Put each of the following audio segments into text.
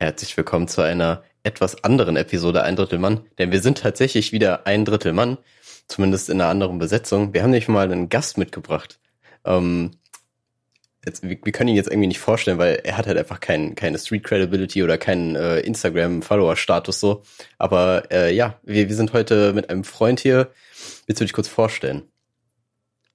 Herzlich willkommen zu einer etwas anderen Episode Ein Drittel Mann, denn wir sind tatsächlich wieder ein Drittel Mann, zumindest in einer anderen Besetzung. Wir haben nämlich mal einen Gast mitgebracht. Ähm, jetzt, wir, wir, können ihn jetzt irgendwie nicht vorstellen, weil er hat halt einfach kein, keine Street Credibility oder keinen äh, Instagram-Follower-Status so. Aber äh, ja, wir, wir sind heute mit einem Freund hier. Willst du dich kurz vorstellen?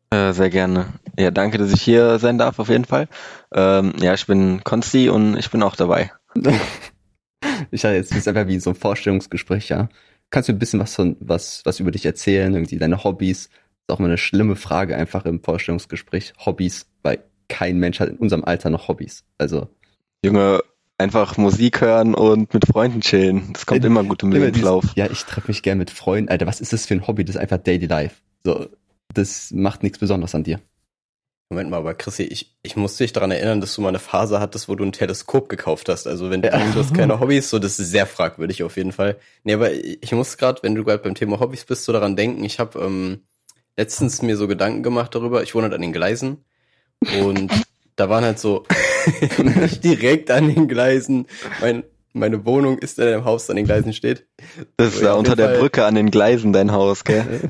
Äh, sehr gerne. Ja, danke, dass ich hier sein darf, auf jeden Fall. Ähm, ja, ich bin Konsti und ich bin auch dabei. ich hatte jetzt ist einfach wie so ein Vorstellungsgespräch, ja. Kannst du ein bisschen was von, was, was über dich erzählen, irgendwie deine Hobbys? ist auch mal eine schlimme Frage einfach im Vorstellungsgespräch. Hobbys, weil kein Mensch hat in unserem Alter noch Hobbys. Also. Junge, einfach Musik hören und mit Freunden chillen. Das kommt äh, immer gut im Lebenslauf. Ja, ich treffe mich gern mit Freunden. Alter, was ist das für ein Hobby? Das ist einfach Daily Life. So, das macht nichts Besonderes an dir. Moment mal, aber Chrissy, ich, ich muss dich daran erinnern, dass du mal eine Phase hattest, wo du ein Teleskop gekauft hast. Also wenn du, ja. hast keine Hobbys, so das ist sehr fragwürdig auf jeden Fall. Nee, aber ich muss gerade, wenn du gerade beim Thema Hobbys bist, so daran denken, ich habe ähm, letztens mir so Gedanken gemacht darüber, ich wohne halt an den Gleisen und da waren halt so nicht direkt an den Gleisen. Mein, meine Wohnung ist in einem Haus, an den Gleisen steht. Das ist ja unter der Fall, Brücke an den Gleisen dein Haus, gell?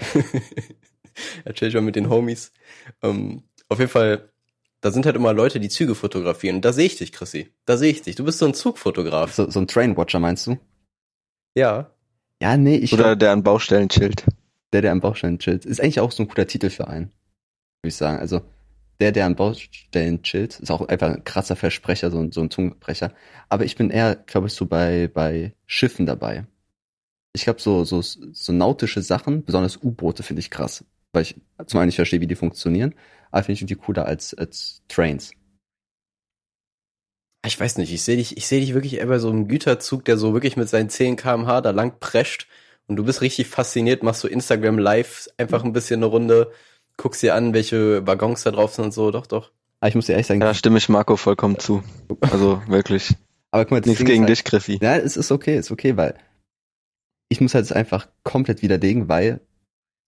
chill ich mal mit den Homies. Ähm, auf jeden Fall, da sind halt immer Leute, die Züge fotografieren. da sehe ich dich, Chrissy. Da sehe ich dich. Du bist so ein Zugfotograf. So, so ein Trainwatcher, meinst du? Ja. Ja, nee, ich. Oder der an Baustellen chillt. Der, der an Baustellen chillt. Ist eigentlich auch so ein guter Titel für einen. Würde ich sagen. Also, der, der an Baustellen chillt, ist auch einfach ein krasser Versprecher, so ein, so ein Zungenbrecher. Aber ich bin eher, glaube ich, so bei, bei Schiffen dabei. Ich glaube, so, so, so nautische Sachen, besonders U-Boote, finde ich krass. Weil ich zum einen nicht verstehe, wie die funktionieren aber finde ich irgendwie cooler als, als Trains. Ich weiß nicht, ich sehe dich, ich sehe dich wirklich eher bei so einem Güterzug, der so wirklich mit seinen 10 kmh da lang prescht und du bist richtig fasziniert, machst so Instagram live einfach ein bisschen eine Runde, guckst dir an, welche Waggons da drauf sind und so, doch, doch. Aber ich muss dir ehrlich sagen. Ja, stimme ich Marco vollkommen zu. Also wirklich. Aber guck mal, nichts gegen halt, dich, Chrissy. Ja, es ist okay, ist okay, weil ich muss halt einfach komplett widerlegen, weil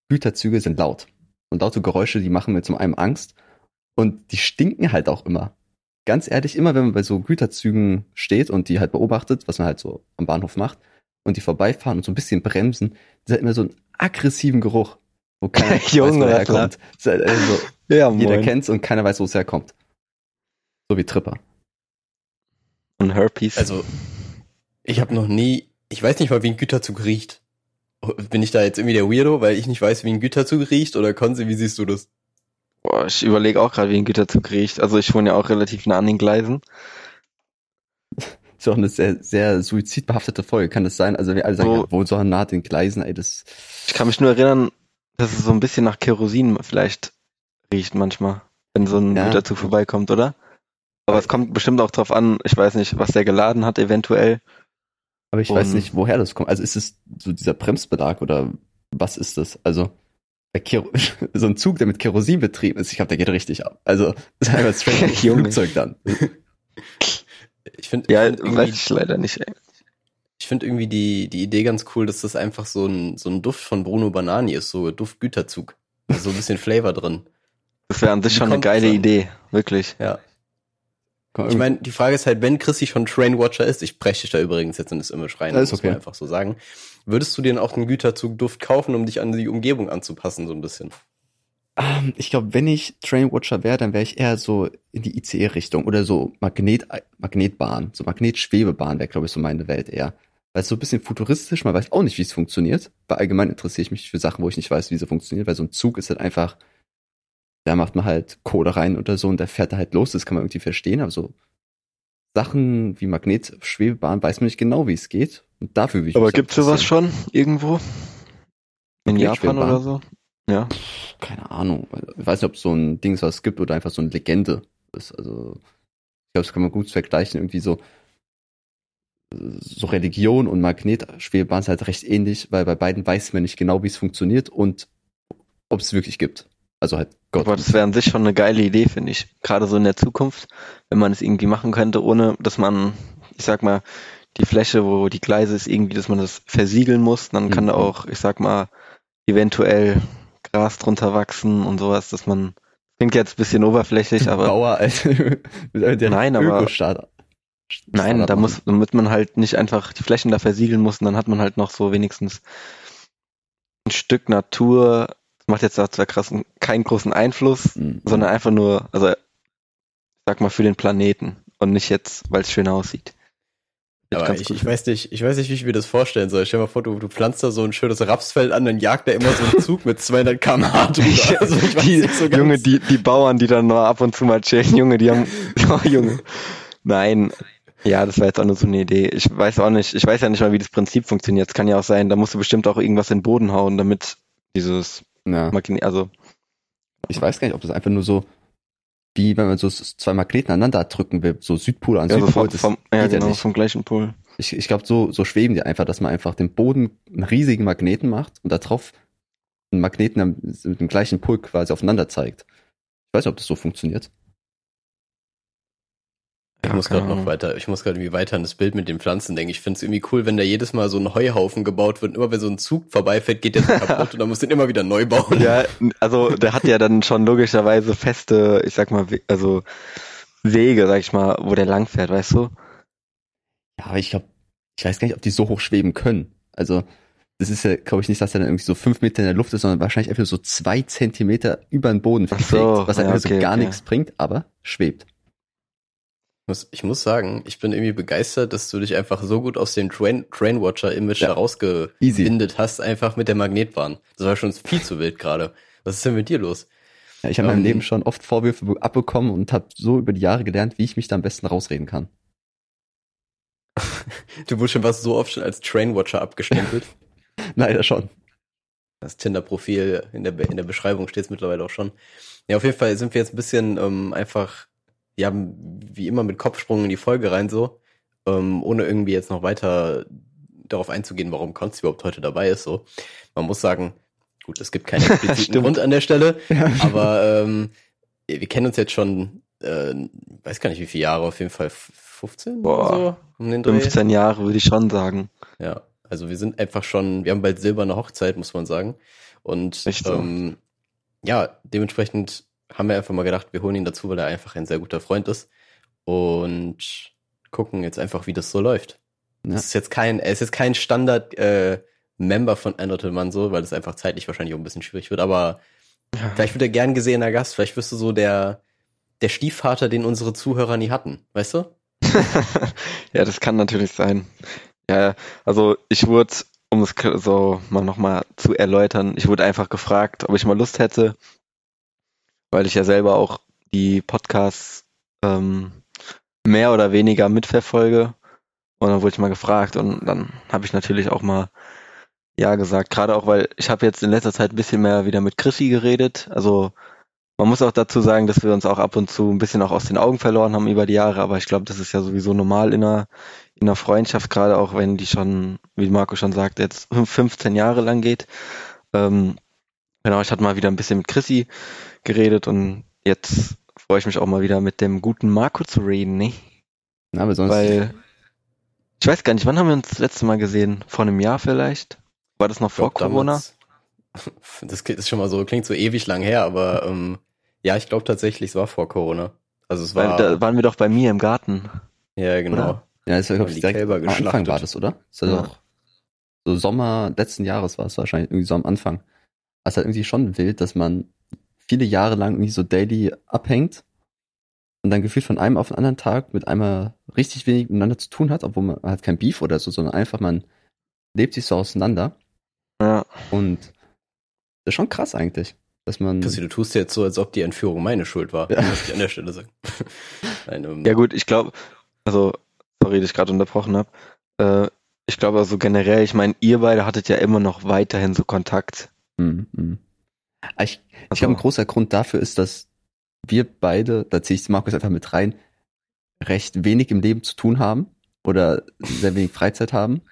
Güterzüge sind laut. Und laute Geräusche, die machen mir zum einen Angst. Und die stinken halt auch immer. Ganz ehrlich, immer wenn man bei so Güterzügen steht und die halt beobachtet, was man halt so am Bahnhof macht, und die vorbeifahren und so ein bisschen bremsen, das hat immer so einen aggressiven Geruch, wo keiner Junge, weiß, wo er herkommt. Halt also, ja, jeder kennt's und keiner weiß, wo es herkommt. So wie Tripper. Und Herpes. Also, ich habe noch nie, ich weiß nicht mal, wie ein Güterzug riecht. Bin ich da jetzt irgendwie der Weirdo, weil ich nicht weiß, wie ein Güterzug riecht? Oder Konzi, wie siehst du das? Boah, ich überlege auch gerade, wie ein Güterzug riecht. Also ich wohne ja auch relativ nah an den Gleisen. ist auch eine sehr, sehr suizidbehaftete Folge, kann das sein? Also wir alle sagen, so, ja, wo so nah an den Gleisen, ey, das. Ich kann mich nur erinnern, dass es so ein bisschen nach Kerosin vielleicht riecht manchmal, wenn so ein ja. Güterzug vorbeikommt, oder? Aber es kommt bestimmt auch drauf an, ich weiß nicht, was der geladen hat eventuell. Aber ich und weiß nicht, woher das kommt. Also ist es so dieser Bremsbelag oder was ist das? Also so ein Zug, der mit Kerosin betrieben ist, ich glaube, der geht richtig ab. Also das ist einfach straight ein Flugzeug dann. Ich finde, ja, find weiß ich leider nicht. Ey. Ich finde irgendwie die die Idee ganz cool, dass das einfach so ein so ein Duft von Bruno Banani ist, so Duftgüterzug, also so ein bisschen Flavor drin. Das wäre an sich schon eine geile Idee, wirklich. Ja. Ich meine, die Frage ist halt, wenn Chrissy schon Trainwatcher ist, ich breche dich da übrigens jetzt in das Image rein, das muss okay. man einfach so sagen, würdest du dir auch einen Güterzugduft kaufen, um dich an die Umgebung anzupassen, so ein bisschen? Um, ähm, ich glaube, wenn ich Trainwatcher wäre, dann wäre ich eher so in die ICE-Richtung oder so Magnet, Magnetbahn, so Magnetschwebebahn wäre, glaube ich, so meine Welt eher. Weil es so ein bisschen futuristisch, man weiß auch nicht, wie es funktioniert. Weil allgemein interessiere ich mich für Sachen, wo ich nicht weiß, wie sie funktioniert, weil so ein Zug ist halt einfach, da macht man halt Kohle rein oder so und der fährt da halt los, das kann man irgendwie verstehen, aber so Sachen wie Magnetschwebebahn weiß man nicht genau, wie es geht. Und dafür will ich Aber gibt's sowas schon irgendwo? In Japan oder so? Ja. Keine Ahnung. Ich weiß nicht, ob so ein Ding was gibt oder einfach so eine Legende ist. Also, ich glaube, das kann man gut vergleichen. Irgendwie so, so Religion und Magnetschwebebahn ist halt recht ähnlich, weil bei beiden weiß man nicht genau, wie es funktioniert und ob es wirklich gibt. Also halt Gott. Aber das wäre an sich schon eine geile Idee, finde ich. Gerade so in der Zukunft, wenn man es irgendwie machen könnte, ohne dass man, ich sag mal, die Fläche, wo die Gleise ist, irgendwie, dass man das versiegeln muss. Dann kann mhm. da auch, ich sag mal, eventuell Gras drunter wachsen und sowas, dass man Klingt jetzt ein bisschen oberflächlich, aber. Bauer, als der Nein, aber. Nein, da muss, damit man halt nicht einfach die Flächen da versiegeln muss, und dann hat man halt noch so wenigstens ein Stück Natur. Macht jetzt zwar krass keinen großen Einfluss, Mhm. sondern einfach nur, also ich sag mal für den Planeten und nicht jetzt, weil es schön aussieht. Find Aber ich, ich weiß nicht, ich weiß nicht, wie ich mir das vorstellen soll. Stell dir mal vor, du, du pflanzt da so ein schönes Rapsfeld an, dann jagt da immer so ein Zug mit 200 km/h drüber. Also ich weiß die, nicht so ganz. Junge, die, die Bauern, die dann nur ab und zu mal chillen, Junge, die haben, oh, Junge. Nein, ja, das war jetzt auch nur so eine Idee. Ich weiß auch nicht, ich weiß ja nicht mal, wie das Prinzip funktioniert. Es kann ja auch sein, da musst du bestimmt auch irgendwas in den Boden hauen, damit dieses Ja. Magnet, also, Ich weiß gar nicht, ob das einfach nur so, wie wenn man so zwei Magneten aneinander drücken will, so Südpol an also Südpol, vom, das vom, ja, ja genau, nicht. vom gleichen Pol. Ich, ich glaube, so, so schweben die einfach, dass man einfach den Boden einen riesigen Magneten macht und da drauf einen Magneten mit dem gleichen Pol quasi aufeinander zeigt. Ich weiß nicht, ob das so funktioniert. Ich muss gerade noch weiter, ich muss gerade irgendwie weiter an das Bild mit den Pflanzen denken. Ich finde es irgendwie cool, wenn da jedes Mal so ein Heuhaufen gebaut wird. und Immer wenn so ein Zug vorbeifährt, geht der so kaputt und dann muss den immer wieder neu bauen. Ja, also der hat ja dann schon logischerweise feste, ich sag mal, also Wege, sag ich mal, wo der lang fährt, weißt du? Ja, aber ich glaube, ich weiß gar nicht, ob die so hoch schweben können. Also, das ist ja, glaube ich, nicht, dass er dann irgendwie so fünf Meter in der Luft ist, sondern wahrscheinlich einfach so zwei Zentimeter über den Boden fliegt, so, was halt ja, einfach so okay, gar okay. nichts bringt, aber schwebt. Ich muss, ich muss sagen, ich bin irgendwie begeistert, dass du dich einfach so gut aus dem Train, Trainwatcher-Image Ja. herausgewindet hast, einfach mit der Magnetbahn. Das war schon viel zu wild gerade. Was ist denn mit dir los? Ja, ich habe in meinem Ähm. Leben schon oft Vorwürfe be- abbekommen und habe so über die Jahre gelernt, wie ich mich da am besten rausreden kann. Du wurdest schon was so oft schon als Trainwatcher abgestempelt. Leider schon. Das Tinder-Profil in der, Be- in der Beschreibung steht es mittlerweile auch schon. Ja, auf jeden Fall sind wir jetzt ein bisschen ähm, einfach, ja, wie immer mit Kopfsprung in die Folge rein so, ähm, ohne irgendwie jetzt noch weiter darauf einzugehen, warum Konst überhaupt heute dabei ist. So, man muss sagen, gut, es gibt keinen expliziten. Grund an der Stelle, aber ähm, wir kennen uns jetzt schon, äh, weiß gar nicht wie viele Jahre, auf jeden Fall 15 Boah. oder so um den Dreh. 15 Jahre würde ich schon sagen. Ja, also wir sind einfach schon, wir haben bald silberne Hochzeit, muss man sagen. Und Echt ähm, ja, dementsprechend haben wir einfach mal gedacht, wir holen ihn dazu, weil er einfach ein sehr guter Freund ist. Und gucken jetzt einfach, wie das so läuft. Ja. Das ist jetzt kein, er ist jetzt kein Standard äh, Member von Ein Mann so, weil das einfach zeitlich wahrscheinlich auch ein bisschen schwierig wird, aber Ja. vielleicht wird er gern gesehener Gast, vielleicht wirst du so der, der Stiefvater, den unsere Zuhörer nie hatten, weißt du? ja, das kann natürlich sein. Ja, also ich wurde, um es so mal nochmal zu erläutern, ich wurde einfach gefragt, ob ich mal Lust hätte, weil ich ja selber auch die Podcasts ähm, mehr oder weniger mitverfolge. Und dann wurde ich mal gefragt und dann habe ich natürlich auch mal ja gesagt, gerade auch, weil ich habe jetzt in letzter Zeit ein bisschen mehr wieder mit Chrissy geredet. Also man muss auch dazu sagen, dass wir uns auch ab und zu ein bisschen auch aus den Augen verloren haben über die Jahre, aber ich glaube, das ist ja sowieso normal in einer, in einer Freundschaft, gerade auch wenn die schon, wie Marco schon sagt, jetzt 15 Jahre lang geht. Ähm, genau, ich hatte mal wieder ein bisschen mit Chrissy geredet und jetzt freue ich mich auch mal wieder mit dem guten Marco zu reden, ne? Na, aber sonst, Weil ich weiß gar nicht, wann haben wir uns das letzte Mal gesehen? Vor einem Jahr vielleicht? War das noch vor glaub, Corona? damals- Das ist schon mal so, klingt so ewig lang her, aber ähm, ja, ich glaube tatsächlich, es war vor Corona. Also es Weil war, da waren wir doch bei mir im Garten. ja genau. oder? ja, das war, glaube ich, direkt Kälber am Anfang war das, oder? Das war Ja. doch so Sommer letzten Jahres war es wahrscheinlich irgendwie so am Anfang. Also halt irgendwie schon wild, dass man viele Jahre lang irgendwie so daily abhängt und dann gefühlt von einem auf den anderen Tag mit einmal richtig wenig miteinander zu tun hat, obwohl man hat kein Beef oder so, sondern einfach man lebt sich so auseinander Ja. und das ist schon krass eigentlich, dass man Chrissy, du tust jetzt so, als ob die Entführung meine Schuld war. Ja. Muss ich an der Stelle sagen. Nein, ähm, Ja gut, ich glaube, also, sorry, dass ich gerade unterbrochen habe. Äh, ich glaube also generell, ich meine, ihr beide hattet ja immer noch weiterhin so Kontakt. Mhm, mhm. Ich, ich Also, glaube, ein großer Grund dafür ist, dass wir beide, da ziehe ich Markus einfach mit rein, recht wenig im Leben zu tun haben oder sehr wenig Freizeit haben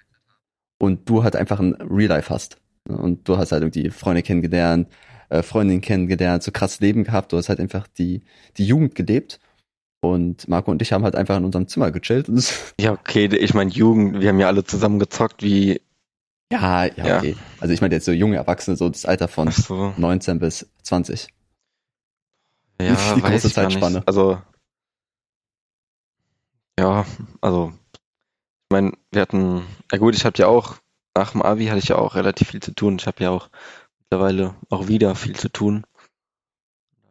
und du halt einfach ein Real Life hast. Und du hast halt irgendwie Freunde kennengelernt, äh, Freundinnen kennengelernt, so krass Leben gehabt, du hast halt einfach die, die Jugend gelebt. Und Marco und ich haben halt einfach in unserem Zimmer gechillt. Ja, okay, ich meine, Jugend, wir haben ja alle zusammen gezockt, wie, ja, ja, Ja. okay. Also ich meine jetzt so junge Erwachsene, so das Alter von so, 19 bis 20. ja, die weiß große Zeitspanne. nicht. Also, Ja, also, ich meine, wir hatten, ja gut, ich habe ja auch, nach dem Abi hatte ich ja auch relativ viel zu tun. Ich habe ja auch mittlerweile auch wieder viel zu tun.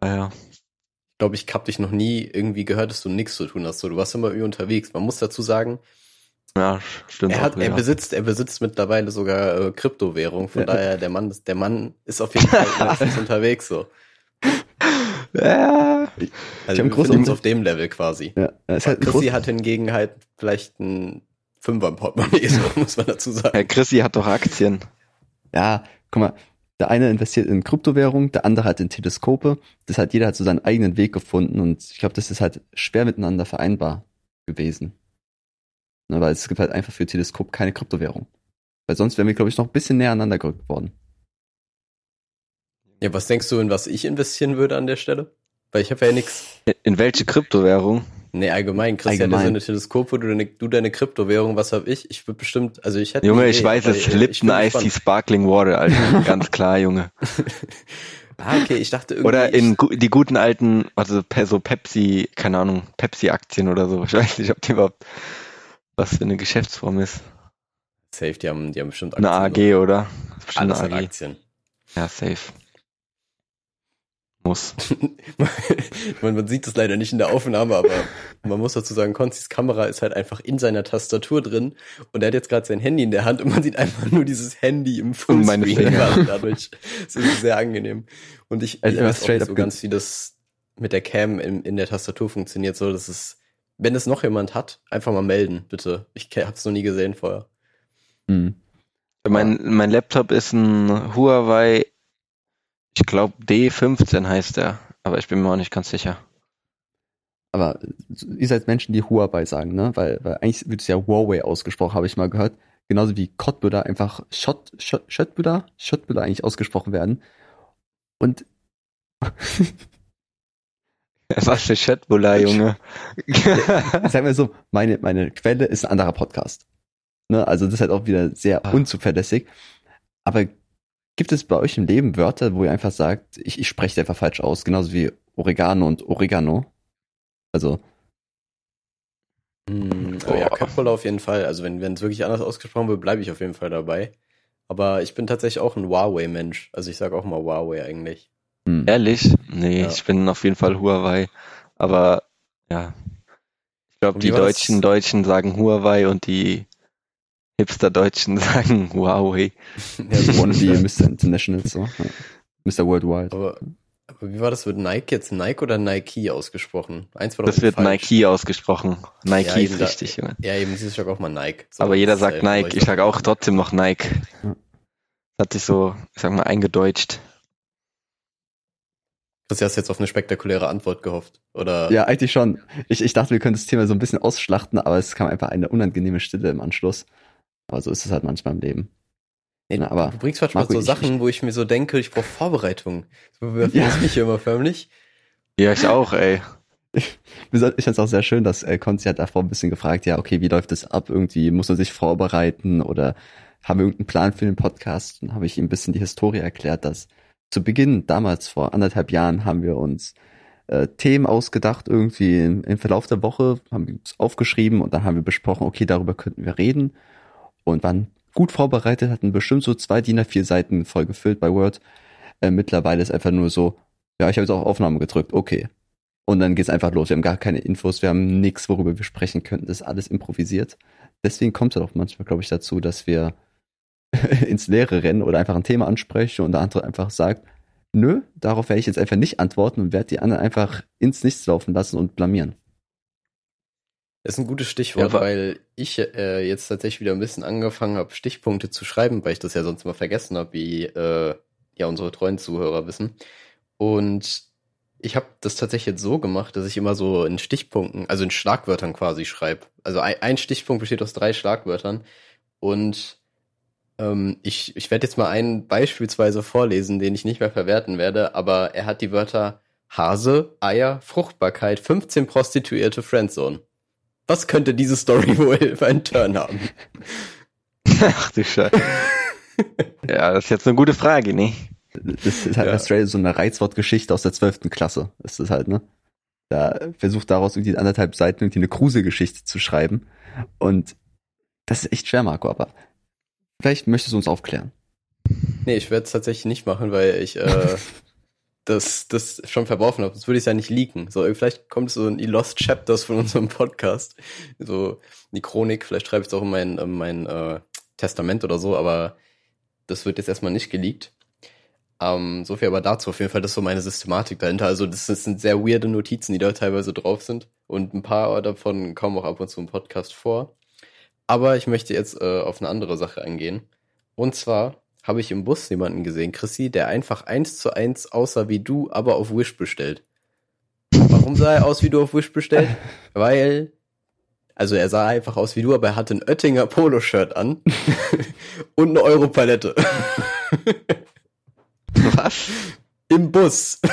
Naja. Ich glaube, ich habe dich noch nie irgendwie gehört, dass du nichts zu tun hast. So, du warst immer irgendwie unterwegs. Man muss dazu sagen, Ja, stimmt er, auch hat, er besitzt, er besitzt mittlerweile sogar äh, Kryptowährung. Von Ja. daher, der Mann, ist- der Mann ist auf jeden Fall meistens unterwegs. So, Ja, also einen wir großen- befinden uns auf dem Level quasi. Ja, ist halt Chrissy hat hingegen halt vielleicht ein Fünfer im Portemonnaie, so muss man dazu sagen. Herr Chrissy hat doch Aktien. ja, guck mal, der eine investiert in Kryptowährung, der andere hat in Teleskope. Das hat jeder hat so seinen eigenen Weg gefunden und ich glaube, das ist halt schwer miteinander vereinbar gewesen. Ne, weil es gibt halt einfach für Teleskop keine Kryptowährung. Weil sonst wären wir, glaube ich, noch ein bisschen näher aneinander gerückt worden. Ja, was denkst du, in was ich investieren würde an der Stelle? Weil ich habe ja nichts. In welche Kryptowährung? Nee, allgemein. Chris hat ja Allgemein. so eine Teleskope, du deine, du deine Kryptowährung, was hab ich? Ich würde bestimmt, also ich hätte. Junge, ich Idee, weiß es, Lipton Ice Tea. Sparkling Water, Alter. Ganz klar, Junge. Ah, okay, ich dachte irgendwie. Oder in ich, gu- die guten alten, also so Pepsi, keine Ahnung, Pepsi-Aktien oder so. Ich weiß nicht, ob die überhaupt was für eine Geschäftsform ist. Safe, die haben, die haben bestimmt Eine Aktien. AG, oder? Bestimmt Alles eine AG. Aktien. Ja, safe. Muss. man, man sieht das leider nicht in der Aufnahme, aber man muss dazu sagen, Konzis Kamera ist halt einfach in seiner Tastatur drin und er hat jetzt gerade sein Handy in der Hand und man sieht einfach nur dieses Handy im Und meine Fullscreen dadurch. Das ist sehr angenehm. Und ich, Also ich weiß auch nicht so ganz, wie das mit der Cam in, in der Tastatur funktioniert. So, das ist, wenn es noch jemand hat, einfach mal melden, bitte. Ich hab's noch nie gesehen vorher. Hm. Mein, mein Laptop ist ein Huawei, ich glaube D15 heißt der, aber ich bin mir auch nicht ganz sicher. Aber ihr seid Menschen, die Huawei sagen, ne? Weil, weil eigentlich wird es ja Huawei ausgesprochen, habe ich mal gehört. Genauso wie Kottbüder einfach Schott, Schott, Schöttbüder, Schöttbüder eigentlich ausgesprochen werden. Und Was für Chatbulla, Junge. sagen wir so, meine, meine Quelle ist ein anderer Podcast. Ne? Also das ist halt auch wieder sehr Ah. unzuverlässig. Aber gibt es bei euch im Leben Wörter, wo ihr einfach sagt, ich, ich spreche einfach falsch aus, genauso wie Oregano und Oregano? Also, Hm, aber ja. Cutbuller auf jeden Fall. Also wenn wenn es wirklich anders ausgesprochen wird, bleibe ich auf jeden Fall dabei. Aber ich bin tatsächlich auch ein Huawei-Mensch. Also ich sage auch mal Huawei eigentlich. Hm. Ehrlich? Nee, Ja. ich bin auf jeden Fall Huawei. Aber ja. Ich glaube, die deutschen Deutschen sagen Huawei und die Hipster-Deutschen sagen Huawei. Ja, Wannabe ungefähr. Mr. International, so. Mr. Worldwide. aber, aber wie war das? Wird Nike jetzt Nike oder Nike ausgesprochen? Eins war doch Das wird falsch. Nike ausgesprochen. Nike Ja, ist richtig, Junge. Ja, eben, sie sagt auch mal Nike. So, Aber jeder sagt Nike. Ich sag auch trotzdem noch Nike. Ja. Hat sich so, ich sag mal, eingedeutscht. Chris, du hast jetzt auf eine spektakuläre Antwort gehofft. Oder? Ja, eigentlich schon. Ich, ich dachte, wir können das Thema so ein bisschen ausschlachten, aber es kam einfach eine unangenehme Stille im Anschluss. Aber so ist es halt manchmal im Leben. Nee, Na, aber du bringst manchmal Marco, so ich- Sachen, wo ich mir so denke, ich brauche Vorbereitung. Du überfällst Ja. mich hier immer förmlich. Ja, ich auch, ey. ich fand es auch sehr schön, dass äh, Konzi hat davor ein bisschen gefragt, ja, okay, wie läuft das ab? Irgendwie muss man sich vorbereiten oder haben wir irgendeinen Plan für den Podcast? Dann habe ich ihm ein bisschen die Historie erklärt, dass zu Beginn, damals vor anderthalb Jahren, haben wir uns äh, Themen ausgedacht, irgendwie im, im Verlauf der Woche, haben wir uns aufgeschrieben und dann haben wir besprochen, okay, darüber könnten wir reden und waren gut vorbereitet, hatten bestimmt so zwei DIN A4 Seiten voll gefüllt bei Word. Äh, mittlerweile ist einfach nur so, ja, ich habe jetzt auch Aufnahme gedrückt, okay. Und dann geht's einfach los. Wir haben gar keine Infos, wir haben nichts, worüber wir sprechen könnten. Das ist alles improvisiert. Deswegen kommt es auch manchmal, glaube ich, dazu, dass wir ins Leere rennen oder einfach ein Thema ansprechen und der andere einfach sagt, nö, darauf werde ich jetzt einfach nicht antworten und werde die anderen einfach ins Nichts laufen lassen und blamieren. Das ist ein gutes Stichwort, Ja, weil ich äh, jetzt tatsächlich wieder ein bisschen angefangen habe, Stichpunkte zu schreiben, weil ich das ja sonst immer vergessen habe, wie äh, ja unsere treuen Zuhörer wissen. Und ich habe das tatsächlich jetzt so gemacht, dass ich immer so in Stichpunkten, also in Schlagwörtern quasi schreibe. Also ein, ein Stichpunkt besteht aus drei Schlagwörtern. Und ähm, ich, ich werde jetzt mal einen beispielsweise vorlesen, den ich nicht mehr verwerten werde, aber er hat die Wörter Hase, Eier, Fruchtbarkeit, 15 Prostituierte, Friendzone. Was könnte diese Story wohl für einen Turn haben? Ach du Scheiße. ja, das ist jetzt eine gute Frage, ne? Das ist halt Ja. straight so eine Reizwortgeschichte aus der zwölften Klasse. Ist das halt, ne? da versucht daraus irgendwie anderthalb Seiten irgendwie eine Kruse-Geschichte zu schreiben. Und das ist echt schwer, Marco, aber vielleicht möchtest du uns aufklären. Nee, ich werde es tatsächlich nicht machen, weil ich äh, das, das schon verworfen habe. Das würde ich ja nicht leaken. So, vielleicht kommt so in die Lost Chapters von unserem Podcast. So die Chronik, vielleicht schreibe ich es auch in mein, in mein äh, Testament oder so, aber das wird jetzt erstmal nicht geleakt. Ähm, so viel aber dazu. Auf jeden Fall, das ist so meine Systematik dahinter. Also, das, das sind sehr weirde Notizen, die da teilweise drauf sind. Und ein paar davon kommen auch ab und zu im Podcast vor. Aber ich möchte jetzt äh, auf eine andere Sache eingehen. Und zwar habe ich im Bus jemanden gesehen, Chrissy, der einfach eins zu eins aussah wie du, aber auf Wish bestellt. Warum sah er aus wie du auf Wish bestellt? Weil, also er sah einfach aus wie du, aber er hatte ein Oettinger Poloshirt an und eine Europalette. Was? Im Bus.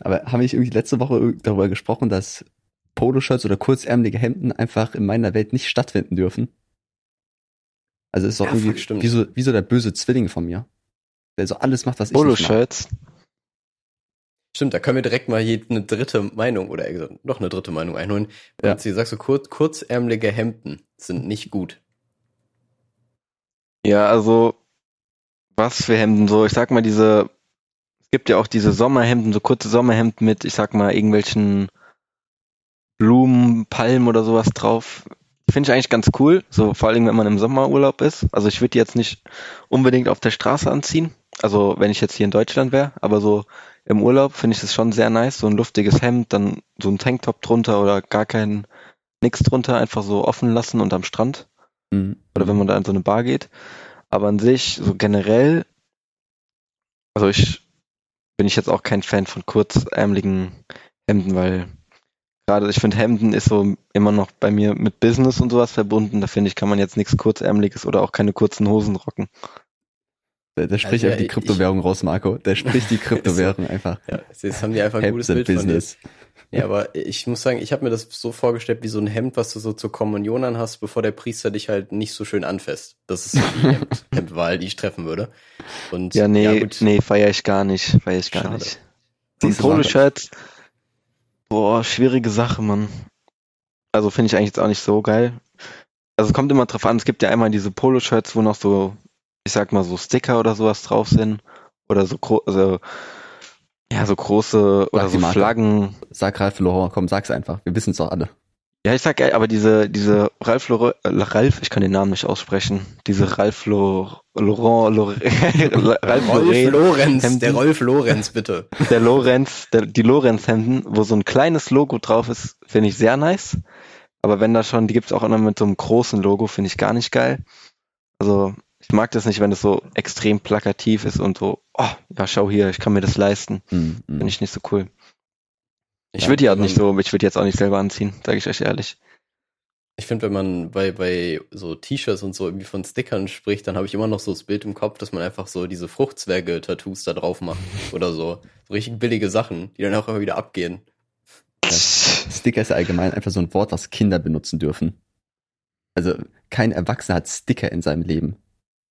Aber haben wir nicht irgendwie letzte Woche darüber gesprochen, dass Poloshirts oder kurzärmelige Hemden einfach in meiner Welt nicht stattfinden dürfen? Also ist doch Ja, irgendwie fuck, wie so, wie so der böse Zwilling von mir. Der so alles macht, was ich nicht mag. Poloshirts. Stimmt, da können wir direkt mal hier eine dritte Meinung oder noch eine dritte Meinung einholen. Ja. Und sie sagt so kurz, kurzärmelige Hemden sind nicht gut. Ja, also was für Hemden so? Ich sag mal diese, es gibt ja auch diese Sommerhemden, so kurze Sommerhemden mit, ich sag mal irgendwelchen Blumen, Palmen oder sowas drauf. Finde ich eigentlich ganz cool, so vor allem wenn man im Sommerurlaub ist. Also ich würde die jetzt nicht unbedingt auf der Straße anziehen, also wenn ich jetzt hier in Deutschland wäre, aber so im Urlaub finde ich das schon sehr nice, so ein luftiges Hemd, dann so ein Tanktop drunter oder gar kein nix drunter, einfach so offen lassen und am Strand Mhm. oder wenn man da in so eine Bar geht. Aber an sich, so generell, also ich bin ich jetzt auch kein Fan von kurzärmeligen Hemden, weil gerade ich finde Hemden ist so immer noch bei mir mit Business und sowas verbunden. Da finde ich, kann man jetzt nichts kurzärmeliges oder auch keine kurzen Hosen rocken. Der, der spricht Also, einfach die ja, Kryptowährung raus, Marco. Der spricht die Kryptowährung einfach. Ja, jetzt haben die einfach ein Hemd gutes Bild von dir. Business. Ja, aber ich muss sagen, ich habe mir das so vorgestellt wie so ein Hemd, was du so zur Kommunion an hast, bevor der Priester dich halt nicht so schön anfasst. Das ist so die Hemd, Hemdwahl, die ich treffen würde. Und Ja, nee, gut. nee, feiere ich gar nicht. Feiere ich gar Schade. nicht. Marco? Poloshirts, boah, schwierige Sache, Mann. Also finde ich eigentlich jetzt auch nicht so geil. Also es kommt immer drauf an, es gibt ja einmal diese Poloshirts, wo noch so, ich sag mal so Sticker oder sowas drauf sind. Oder so, also, ja, so große oder die so Marke. Flaggen. Sag Ralf Lauren, komm, sag's einfach. Wir wissen's doch alle. Ja, ich sag, ey, aber diese, diese Ralf Lauren, äh, Ralf, ich kann den Namen nicht aussprechen. Diese Ralf Laurent, Laurent, Laurent Ralf Rolf Lorenz, Hemden. der Rolf Lorenz, bitte. der Lorenz, der, die Lorenz-Hemden, wo so ein kleines Logo drauf ist, finde ich sehr nice. Aber wenn da schon, die gibt's auch immer mit so einem großen Logo, finde ich gar nicht geil. Also, ich mag das nicht, wenn es so extrem plakativ ist und so, oh, ja, schau hier, ich kann mir das leisten. Mhm. Finde ich nicht so cool. Ich Ja, würde die auch wenn nicht so, ich würde jetzt auch nicht selber anziehen, sage ich euch ehrlich. Ich finde, wenn man bei, bei so T-Shirts und so irgendwie von Stickern spricht, dann habe ich immer noch so das Bild im Kopf, dass man einfach so diese Fruchtzwerge-Tattoos da drauf macht. Oder so. So richtig billige Sachen, die dann auch immer wieder abgehen. Sticker ist ja allgemein einfach so ein Wort, was Kinder benutzen dürfen. Also kein Erwachsener hat Sticker in seinem Leben.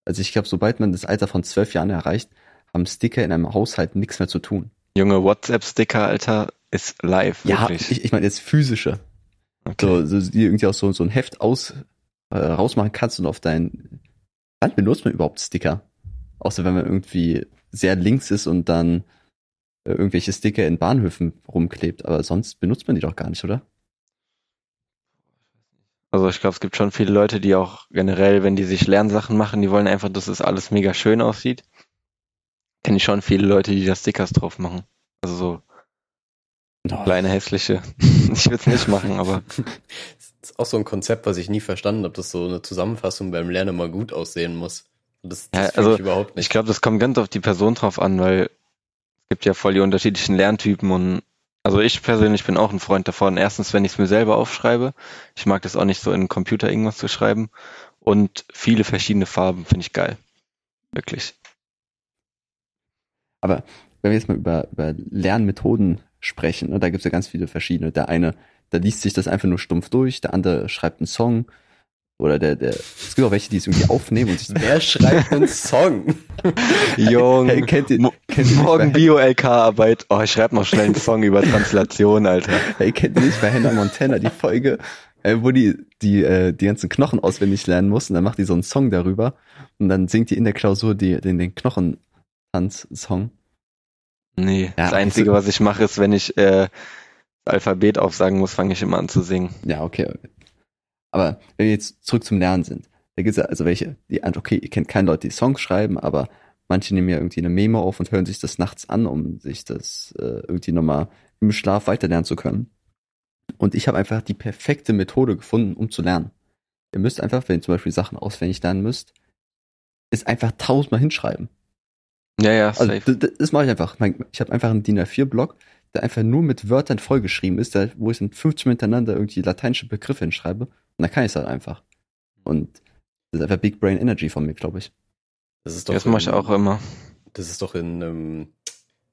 Also ich glaube, sobald man das Alter von zwölf Jahren erreicht, haben Sticker in einem Haushalt nichts mehr zu tun. Junge, WhatsApp-Sticker, Alter, ist live, wirklich. ich, ich meine jetzt physische. okay. So, so die irgendwie auch so, so ein Heft aus äh, rausmachen kannst und auf dein Wann benutzt man überhaupt Sticker? Außer wenn man irgendwie sehr links ist und dann äh, irgendwelche Sticker in Bahnhöfen rumklebt. Aber sonst benutzt man die doch gar nicht, oder? Also ich glaube, es gibt schon viele Leute, die auch generell, wenn die sich Lernsachen machen, die wollen einfach, dass es alles mega schön aussieht. Kenne ich schon viele Leute, die da Stickers drauf machen. Also so Oh, kleine hässliche. ich würde es nicht machen, aber Das ist auch so ein Konzept, was ich nie verstanden habe, dass so eine Zusammenfassung beim Lernen mal gut aussehen muss. Und Das, das Ja, also, ich überhaupt ich nicht. glaube, das kommt ganz auf die Person drauf an, weil es gibt ja voll die unterschiedlichen Lerntypen und also ich persönlich bin auch ein Freund davon. Erstens, wenn ich es mir selber aufschreibe. Ich mag das auch nicht so in den Computer irgendwas zu schreiben. Und viele verschiedene Farben finde ich geil. Wirklich. Aber wenn wir jetzt mal über, über Lernmethoden sprechen, ne, da gibt es ja ganz viele verschiedene. Der eine, da liest sich das einfach nur stumpf durch, der andere schreibt einen Song, Oder der, der, es gibt auch welche, die es irgendwie aufnehmen und sich. Wer schreibt einen Song? Jung, Hey, kennt ihr, kennt morgen bei, Bio-LK-Arbeit. Oh, ich schreib noch schnell einen Song über Translation, Alter. hey, kennt ihr nicht bei Hannah Montana die Folge, äh, wo die, die, äh, die ganzen Knochen auswendig lernen muss und dann macht die so einen Song darüber und dann singt die in der Klausur die, den, den Knochentanz-Song. Nee, Ja, das Einzige, was ich mache, ist, wenn ich äh, das Alphabet aufsagen muss, fange ich immer an zu singen. Ja, okay. Aber wenn wir jetzt zurück zum Lernen sind, da gibt's ja also welche, die, okay, ihr kennt keine Leute, die Songs schreiben, aber manche nehmen ja irgendwie eine Memo auf und hören sich das nachts an, um sich das äh, irgendwie nochmal im Schlaf weiterlernen zu können. Und ich habe einfach die perfekte Methode gefunden, um zu lernen. Ihr müsst einfach, wenn ihr zum Beispiel Sachen auswendig lernen müsst, ist einfach tausendmal hinschreiben. Ja, ja, Also safe. das, das mache ich einfach. Ich habe einfach einen DIN A4-Block, der einfach nur mit Wörtern vollgeschrieben ist, wo ich dann 50 Mal hintereinander irgendwie lateinische Begriffe hinschreibe. Und dann kann ich es halt einfach. Und das ist einfach Big Brain Energy von mir, glaube ich. Das ist doch Das mache ich auch immer. Das ist doch in, ähm,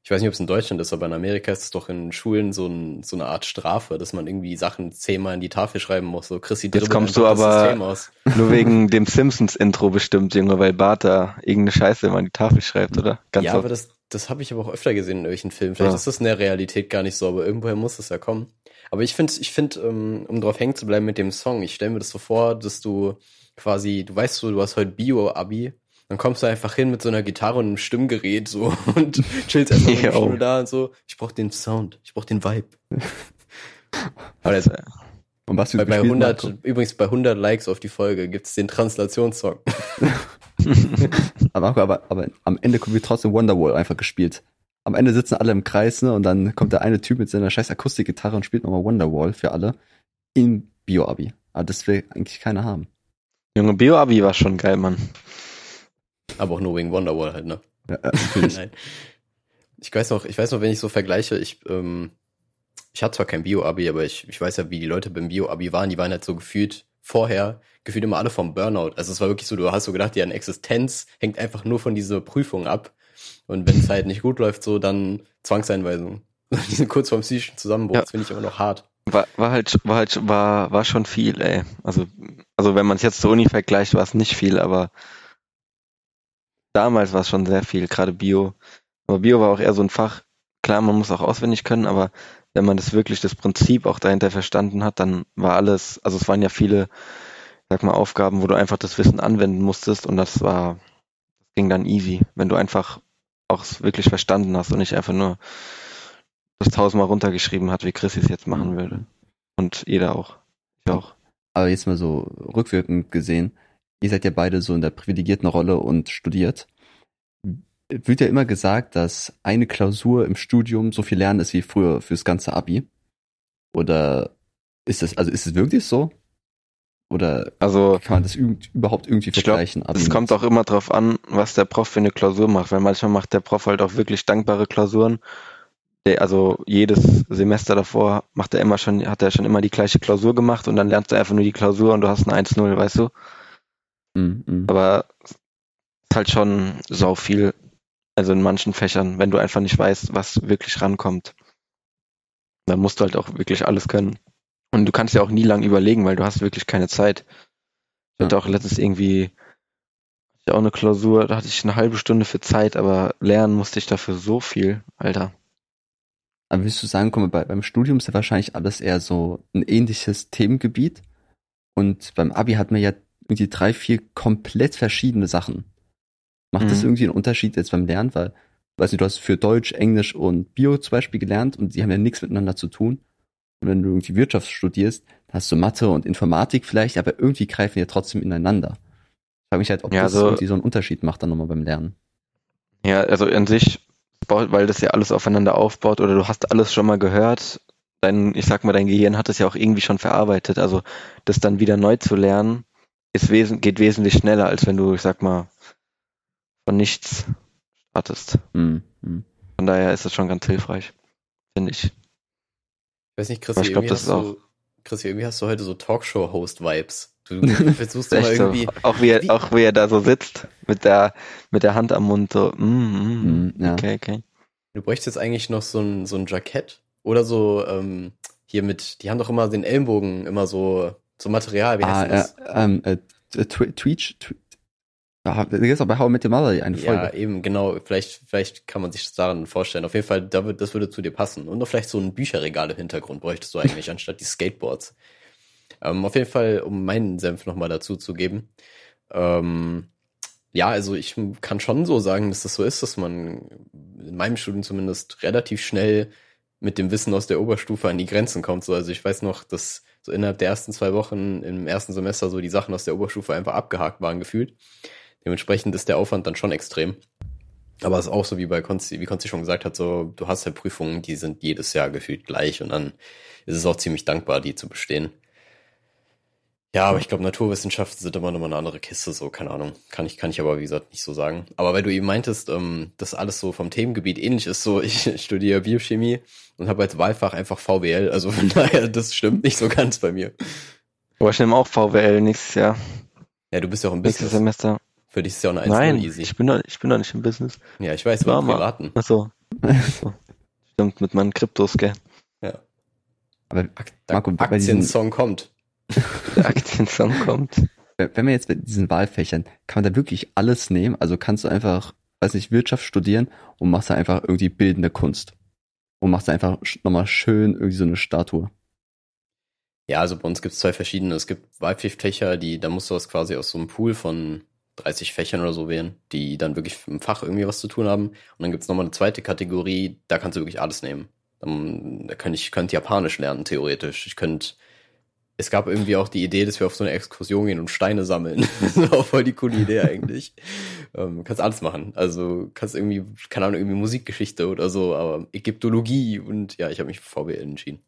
ich weiß nicht, ob es in Deutschland ist, aber in Amerika ist es doch in Schulen so, ein, so eine Art Strafe, dass man irgendwie Sachen zehnmal in die Tafel schreiben muss. So, Chrissy, Jetzt kommst du aber-. Nur wegen dem Simpsons-Intro bestimmt, Junge, weil Bart da irgendeine Scheiße immer an die Tafel schreibt, oder? Ganz ja, oft. aber das, das habe ich aber auch öfter gesehen in irgendwelchen Filmen. Vielleicht Ja. ist das in der Realität gar nicht so, aber irgendwoher muss es ja kommen. Aber ich finde, ich finde, ähm, um drauf hängen zu bleiben mit dem Song, ich stelle mir das so vor, dass du quasi, du weißt so, du hast heute Bio-Abi, dann kommst du einfach hin mit so einer Gitarre und einem Stimmgerät so und chillst einfach Jo. Schule da und so. Ich brauch den Sound, ich brauch den Vibe. Aber das, Und was du bei, bei gespielt 100, Marco? übrigens bei 100 Likes auf die Folge gibt's den Translationssong. Aber, aber, aber am Ende wird trotzdem Wonderwall einfach gespielt. Am Ende sitzen alle im Kreis, ne, und dann kommt der eine Typ mit seiner scheiß Akustikgitarre und spielt nochmal Wonderwall für alle in Bio-Abi. Aber das will eigentlich keiner haben. Junge, Bio-Abi war schon geil, Mann. Aber auch nur wegen Wonderwall halt, ne? Ja, äh. Nein. Ich weiß noch, ich weiß noch, wenn ich so vergleiche, ich, ähm, ich hatte zwar kein Bio-Abi, aber ich, ich weiß ja, wie die Leute beim Bio-Abi waren, die waren halt so gefühlt vorher, gefühlt immer alle vom Burnout. Also es war wirklich so, du hast so gedacht, deren Existenz hängt einfach nur von dieser Prüfung ab. Und wenn es halt nicht gut läuft, so dann Zwangseinweisung. Die sind kurz vorm psychischen Zusammenbruch, Ja. das finde ich immer noch hart. War, war halt, war halt, war, war schon viel, ey. Also, also wenn man es jetzt zur Uni vergleicht, war es nicht viel, aber damals war es schon sehr viel, gerade Bio. Aber Bio war auch eher so ein Fach, klar, man muss auch auswendig können, aber wenn man das wirklich, das Prinzip auch dahinter verstanden hat, dann war alles, also es waren ja viele, sag mal, Aufgaben, wo du einfach das Wissen anwenden musstest und das war, das ging dann easy, wenn du einfach auch es wirklich verstanden hast und nicht einfach nur das tausendmal runtergeschrieben hat, wie Chris es jetzt machen würde. Und jeder auch. Ich auch. Aber jetzt mal so rückwirkend gesehen, ihr seid ja beide so in der privilegierten Rolle und studiert. Wird ja immer gesagt, dass eine Klausur im Studium so viel lernen ist wie früher fürs ganze Abi. Oder ist es, also ist es wirklich so? Oder Also kann man das überhaupt irgendwie vergleichen? Es kommt auch immer drauf an, was der Prof für eine Klausur macht, weil manchmal macht der Prof halt auch wirklich dankbare Klausuren. Der, also jedes Semester davor macht er immer schon, hat er schon immer die gleiche Klausur gemacht und dann lernst du einfach nur die Klausur und du hast ein 1-0, weißt du? Mm. Aber es ist halt schon sau viel, also in manchen Fächern, wenn du einfach nicht weißt, was wirklich rankommt. Dann musst du halt auch wirklich alles können. Und du kannst ja auch nie lang überlegen, weil du hast wirklich keine Zeit. Ich hatte Ja. auch letztens irgendwie ich auch eine Klausur, da hatte ich eine halbe Stunde für Zeit, aber lernen musste ich dafür so viel, Alter. Aber willst du sagen, guck mal, bei, beim Studium ist ja wahrscheinlich alles eher so ein ähnliches Themengebiet. Und beim Abi hat man ja irgendwie drei, vier komplett verschiedene Sachen. Macht das Mhm. irgendwie einen Unterschied jetzt beim Lernen? Weil, weißt du, du hast für Deutsch, Englisch und Bio zum Beispiel gelernt und die haben ja nichts miteinander zu tun. Und wenn du irgendwie Wirtschaft studierst, dann hast du Mathe und Informatik vielleicht, aber irgendwie greifen die ja trotzdem ineinander. Ich frage mich halt, ob Ja, das also- irgendwie so einen Unterschied macht dann nochmal beim Lernen. Ja, also an sich, weil das ja alles aufeinander aufbaut oder du hast alles schon mal gehört, dein, ich sag mal, dein Gehirn hat es ja auch irgendwie schon verarbeitet. Also das dann wieder neu zu lernen, ist wesen, geht wesentlich schneller, als wenn du, ich sag mal, von nichts startest. Hm, hm. Von daher ist das schon ganz hilfreich, finde ich. Ich weiß nicht, Chris, ich glaub, irgendwie das hast ist du, Chris, irgendwie hast du heute so Talkshow-Host-Vibes. Du versuchst immer so. irgendwie, Auch wie, er, wie- auch wie er da so sitzt, mit der, mit der Hand am Mund, so, mm, mm, Hm, ja. okay, okay. du bräuchst jetzt eigentlich noch so ein, so ein Jackett oder so, ähm, hier mit, die haben doch immer den Ellenbogen immer so So Material, wie Ah, heißt äh, das? ähm, äh, Tweech, Twe- Ah, da gibt's auch bei How I Met Your Mother eine Folge. Ja, eben, genau. Vielleicht, vielleicht kann man sich das daran vorstellen. Auf jeden Fall, da wird, das würde zu dir passen. Und noch vielleicht so ein Bücherregal im Hintergrund bräuchtest du eigentlich, anstatt die Skateboards. Ähm, auf jeden Fall, um meinen Senf nochmal dazu zu geben. Ähm, ja, also ich kann schon so sagen, dass das so ist, dass man in meinem Studium zumindest relativ schnell mit dem Wissen aus der Oberstufe an die Grenzen kommt. So, also ich weiß noch, dass so innerhalb der ersten zwei Wochen im ersten Semester so die Sachen aus der Oberstufe einfach abgehakt waren gefühlt. Dementsprechend ist der Aufwand dann schon extrem. Aber es ist auch so wie bei Konzi, wie Konzi schon gesagt hat, so, du hast ja Prüfungen, die sind jedes Jahr gefühlt gleich und dann ist es auch ziemlich dankbar, die zu bestehen. Ja, aber ich glaube, Naturwissenschaften sind immer noch mal eine andere Kiste, so, keine Ahnung. Kann ich, kann ich aber, wie gesagt, nicht so sagen. Aber weil du eben meintest, ähm, dass alles so vom Themengebiet ähnlich ist, so, ich studiere Biochemie und habe als Wahlfach einfach VWL, also von daher, das stimmt nicht so ganz bei mir. Aber ich nehme auch VWL nächstes Jahr, Ja, du bist ja auch im nächstes Business. Semester. Für dich ist ja auch eine 1 Nein, easy. ich bin, doch, ich bin doch nicht im Business. Ja, ich weiß, aber im mal. Privaten. Achso. so. Stimmt, mit meinen Kryptos, gell? Ja. Aber Marco, Aktiensong kommt. Der Aktiensong kommt. wenn wir jetzt mit diesen Wahlfächern, kann man da wirklich alles nehmen? Also kannst du einfach, weiß nicht, Wirtschaft studieren und machst da einfach irgendwie bildende Kunst. Und machst da einfach nochmal schön irgendwie so eine Statue. Ja, also bei uns gibt es zwei verschiedene. Es gibt Wahlpflichtfächer, die, da musst du was quasi aus so einem Pool von 30 Fächern oder so wählen, die dann wirklich im Fach irgendwie was zu tun haben. Und dann gibt's noch nochmal eine zweite Kategorie, da kannst du wirklich alles nehmen. Dann, da könnte ich könnte Japanisch lernen, theoretisch. Ich könnte, es gab irgendwie auch die Idee, dass wir auf so eine Exkursion gehen und Steine sammeln. das war auch voll die coole Idee eigentlich. ähm, kannst alles machen. Also kannst irgendwie, keine Ahnung, irgendwie Musikgeschichte oder so, aber Ägyptologie und ja, ich habe mich für VWL entschieden.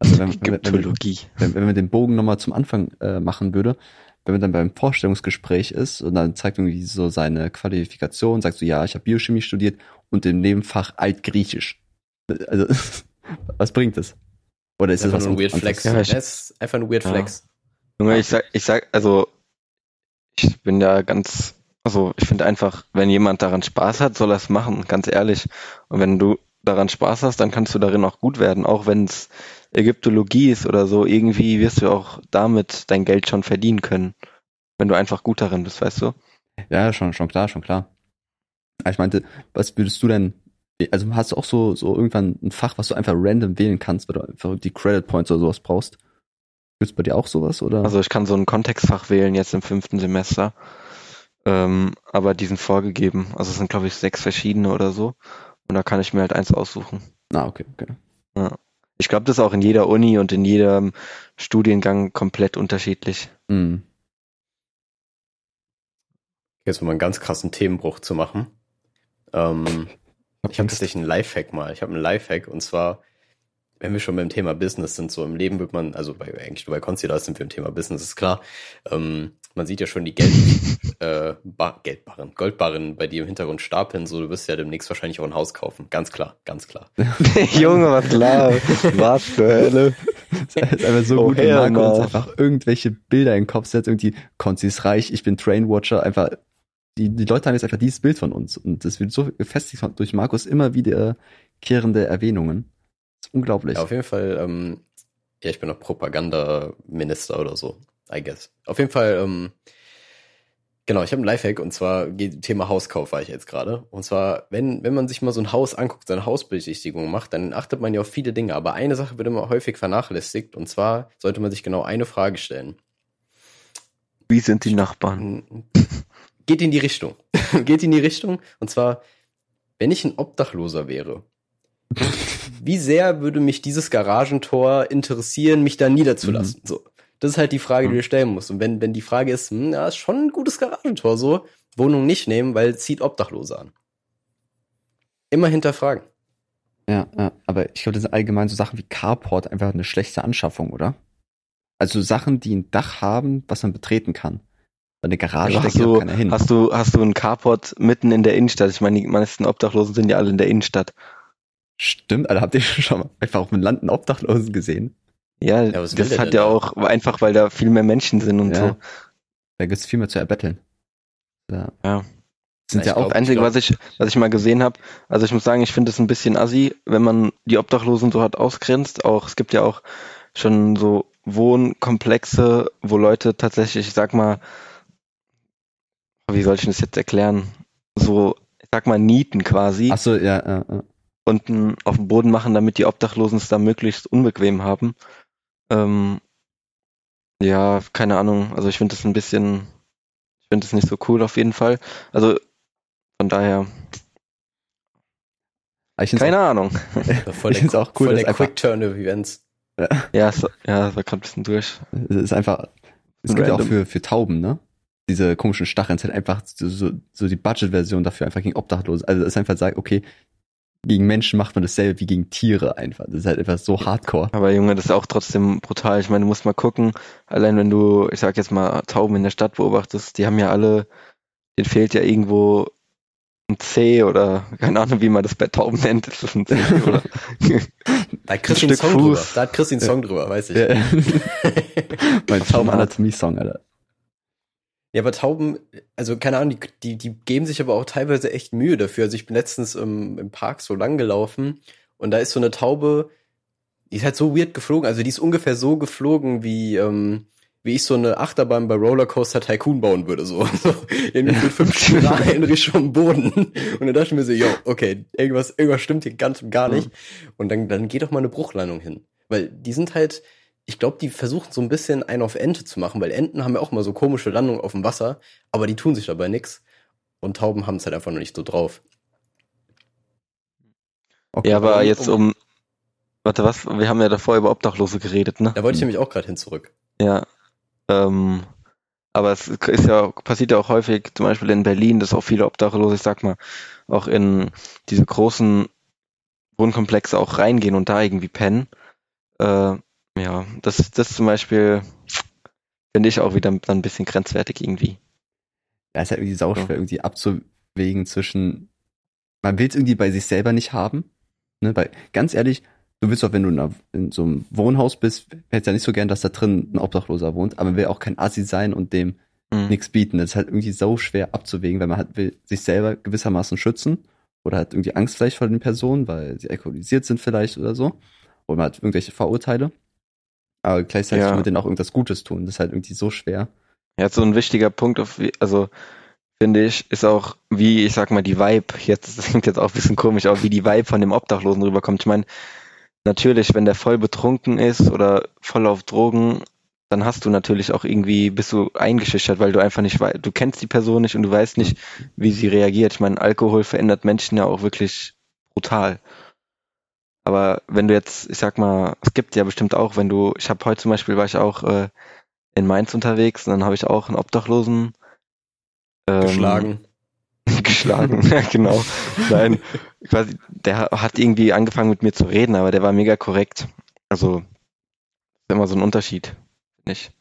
Also wenn, wenn, wenn, Ägyptologie. wenn, wenn man den Bogen nochmal zum Anfang äh, machen würde, wenn man dann beim Vorstellungsgespräch ist und dann zeigt irgendwie so seine Qualifikation, sagst du, ja, ich habe Biochemie studiert und im Nebenfach Altgriechisch. Also, was bringt das? Oder ist das einfach was ein Weird anderes? Flex. Ja, ich- es ist einfach ein Weird Ja. Flex. Junge, ich sag, ich sag, also, ich bin da ganz, also, ich finde einfach, wenn jemand daran Spaß hat, soll er es machen, ganz ehrlich. Und wenn du daran Spaß hast, dann kannst du darin auch gut werden, auch wenn es Ägyptologie ist oder so, irgendwie wirst du auch damit dein Geld schon verdienen können. Wenn du einfach gut darin bist, weißt du? Ja, schon, schon klar, schon klar. Ich meinte, was würdest du denn, also hast du auch so, so irgendwann ein Fach, was du einfach random wählen kannst, weil du einfach die Credit Points oder sowas brauchst? Gibt's bei dir auch sowas, oder? Also ich kann so ein Kontextfach wählen jetzt im fünften Semester. Ähm, aber die sind vorgegeben. Also es sind, glaube ich, sechs verschiedene oder so. Und da kann ich mir halt eins aussuchen. Na, okay, okay. Ich glaube, das ist auch in jeder Uni und in jedem Studiengang komplett unterschiedlich. Hm. Jetzt mal einen ganz krassen Themenbruch zu machen. Ähm, ich habe tatsächlich einen Lifehack mal. Ich habe einen Lifehack und zwar, wenn wir schon beim Thema Business sind, so im Leben wird man, also bei, eigentlich nur bei Concealer sind wir im Thema Business, ist klar. Ähm, man sieht ja schon die Geld, äh, Bar, Geldbarren, Goldbarren bei dir im Hintergrund stapeln, so du wirst ja demnächst wahrscheinlich auch ein Haus kaufen. Ganz klar, ganz klar. Junge, was klar. Was für Hölle. Es ist einfach so Oh, gut, wenn Marco uns einfach irgendwelche Bilder in den Kopf setzt, irgendwie, Konzi ist reich, ich bin Trainwatcher, einfach, die, die Leute haben jetzt einfach dieses Bild von uns und das wird so gefestigt von- durch Markus immer wiederkehrende Erwähnungen. Das ist unglaublich. Ja, auf jeden Fall, ähm, ja, ich bin noch Propagandaminister oder so, I guess. Auf jeden Fall, ähm, genau, ich habe einen Lifehack und zwar geht Thema Hauskauf war ich jetzt gerade. Und zwar, wenn, wenn man sich mal so ein Haus anguckt, seine Hausbesichtigung macht, dann achtet man ja auf viele Dinge. Aber eine Sache wird immer häufig vernachlässigt und zwar sollte man sich genau eine Frage stellen. Wie sind die Nachbarn? Geht in die Richtung. Geht in die Richtung. Und zwar, wenn ich ein Obdachloser wäre, wie sehr würde mich dieses Garagentor interessieren, mich da niederzulassen? So. Das ist halt die Frage, die du stellen musst. Und wenn, wenn die Frage ist, hm, ja, ist schon ein gutes Garagentor, so, Wohnung nicht nehmen, weil es zieht Obdachlose an. Immer hinterfragen. Ja, ja, aber ich glaube, das sind allgemein so Sachen wie Carport einfach eine schlechte Anschaffung, oder? Also Sachen, die ein Dach haben, was man betreten kann. Weil eine Garage Also hast, du, keiner hin. hast, du, hast du einen Carport mitten in der Innenstadt? Ich meine, die meisten Obdachlosen sind ja alle in der Innenstadt. Stimmt, Alter, habt ihr schon mal einfach auf dem Land einen Obdachlosen gesehen? Ja, Ja, das hat ja auch, einfach weil da viel mehr Menschen sind und Ja. so. Da gibt's viel mehr zu erbetteln. Ja. Ja. Sind Ja, auch, Das Einzige, glaub- was ich, was ich mal gesehen habe, also ich muss sagen, ich finde es ein bisschen assi, wenn man die Obdachlosen so hart ausgrenzt. Auch es gibt ja auch schon so Wohnkomplexe, wo Leute tatsächlich, ich sag mal, wie soll ich das jetzt erklären? So, ich sag mal, Nieten quasi. Ach so, ja, ja, ja. unten auf dem Boden machen, damit die Obdachlosen es da möglichst unbequem haben. Ähm, ja, keine Ahnung. Also ich finde das ein bisschen, ich finde das nicht so cool auf jeden Fall. Also von daher, keine Ahnung. Voll Ich auch cool, voll der Quick Turn of Events. Ja, so, ja, war gerade ein bisschen durch. Es ist einfach, es gibt ja auch für, für Tauben, ne? Diese komischen Stacheln sind einfach so, so, so die Budget-Version dafür einfach gegen Obdachlose. Also es ist einfach sagt, okay, gegen Menschen macht man dasselbe wie gegen Tiere einfach. Das ist halt einfach so hardcore. Aber Junge, das ist auch trotzdem brutal. Ich meine, du musst mal gucken, allein wenn du, ich sag jetzt mal, Tauben in der Stadt beobachtest, die haben ja alle, denen fehlt ja irgendwo ein C oder keine Ahnung, wie man das bei Tauben nennt. Ist das ein C oder? Da hat Chris einen Song drüber. Fuß. Da hat Chris einen Song drüber, weiß ich. Mein Tauben-Anatomie-Song, Alter. Ja, aber Tauben, also keine Ahnung, die, die, die geben sich aber auch teilweise echt Mühe dafür. Also ich bin letztens im, im Park so lang gelaufen und da ist so eine Taube, die ist halt so weird geflogen. Also die ist ungefähr so geflogen, wie, ähm, wie ich so eine Achterbahn bei Rollercoaster Tycoon bauen würde. So, so irgendwie mit fünf in Richtung Boden. Und dann dachte ich mir so, yo, okay, irgendwas, irgendwas stimmt hier ganz und gar nicht. Und dann, dann geht doch mal eine Bruchlandung hin. Weil die sind halt, ich glaube, die versuchen so ein bisschen einen auf Ente zu machen, weil Enten haben ja auch mal so komische Landungen auf dem Wasser, aber die tun sich dabei nix. Und Tauben haben es halt einfach noch nicht so drauf. Okay. Ja, aber um- jetzt um, warte, was? Wir haben ja davor über Obdachlose geredet, ne? Da wollte ich nämlich auch gerade hin zurück. Ja. Ähm, aber es ist ja, passiert ja auch häufig, zum Beispiel in Berlin, dass auch viele Obdachlose, ich sag mal, auch in diese großen Wohnkomplexe auch reingehen und da irgendwie pennen. Äh, ja, das, das zum Beispiel finde ich auch wieder dann ein bisschen grenzwertig irgendwie. Ja, ist halt irgendwie sauschwer, irgendwie abzuwägen zwischen, man will es irgendwie bei sich selber nicht haben. Ne? Weil, ganz ehrlich, du willst doch, wenn du in, einer, in so einem Wohnhaus bist, hättest ja nicht so gern, dass da drin ein Obdachloser wohnt, aber man will auch kein Assi sein und dem Mhm. nichts bieten. Das ist halt irgendwie so schwer abzuwägen, weil man halt will sich selber gewissermaßen schützen oder hat irgendwie Angst vielleicht vor den Personen, weil sie alkoholisiert sind vielleicht oder so. Oder man hat irgendwelche Vorurteile. Aber gleichzeitig Ja. man denen auch irgendwas Gutes tun. Das ist halt irgendwie so schwer. Ja, so ein wichtiger Punkt, auf, also finde ich, ist auch, wie ich sag mal, die Vibe, jetzt, das klingt jetzt auch ein bisschen komisch, aber wie die Vibe von dem Obdachlosen rüberkommt. Ich meine, natürlich, wenn der voll betrunken ist oder voll auf Drogen, dann hast du natürlich auch irgendwie, bist du eingeschüchtert, weil du einfach nicht weißt, du kennst die Person nicht und du weißt nicht, wie sie reagiert. Ich meine, Alkohol verändert Menschen ja auch wirklich brutal. Aber wenn du jetzt, ich sag mal, es gibt ja bestimmt auch, wenn du, ich habe heute zum Beispiel, war ich auch äh, in Mainz unterwegs und dann habe ich auch einen Obdachlosen ähm, Geschlagen. geschlagen, ja, genau. Nein, quasi, der hat irgendwie angefangen mit mir zu reden, aber der war mega korrekt. Also, ist immer so ein Unterschied, nicht?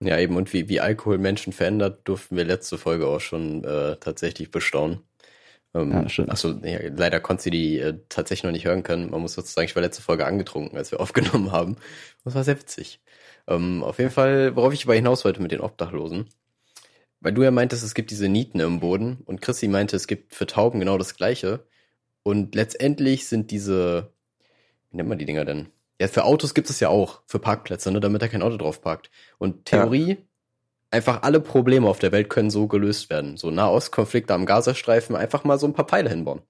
Ja, eben, und wie, wie Alkohol Menschen verändert, durften wir letzte Folge auch schon äh, tatsächlich bestaunen. Ähm, Ja, stimmt. Achso, ja, leider konnte sie die äh, tatsächlich noch nicht hören können. Man muss sozusagen, ich war letzte Folge angetrunken, als wir aufgenommen haben. Das war sehr witzig. Ähm, auf jeden Fall, worauf ich aber hinaus wollte mit den Obdachlosen. Weil du ja meintest, es gibt diese Nieten im Boden und Chrissy meinte, es gibt für Tauben genau das Gleiche. Und letztendlich sind diese, wie nennt man die Dinger denn? Ja, für Autos gibt es ja auch, für Parkplätze, ne, damit da kein Auto drauf parkt. Und Theorie, einfach alle Probleme auf der Welt können so gelöst werden. So Nahostkonflikte am Gazastreifen, einfach mal so ein paar Pfeile hinbauen.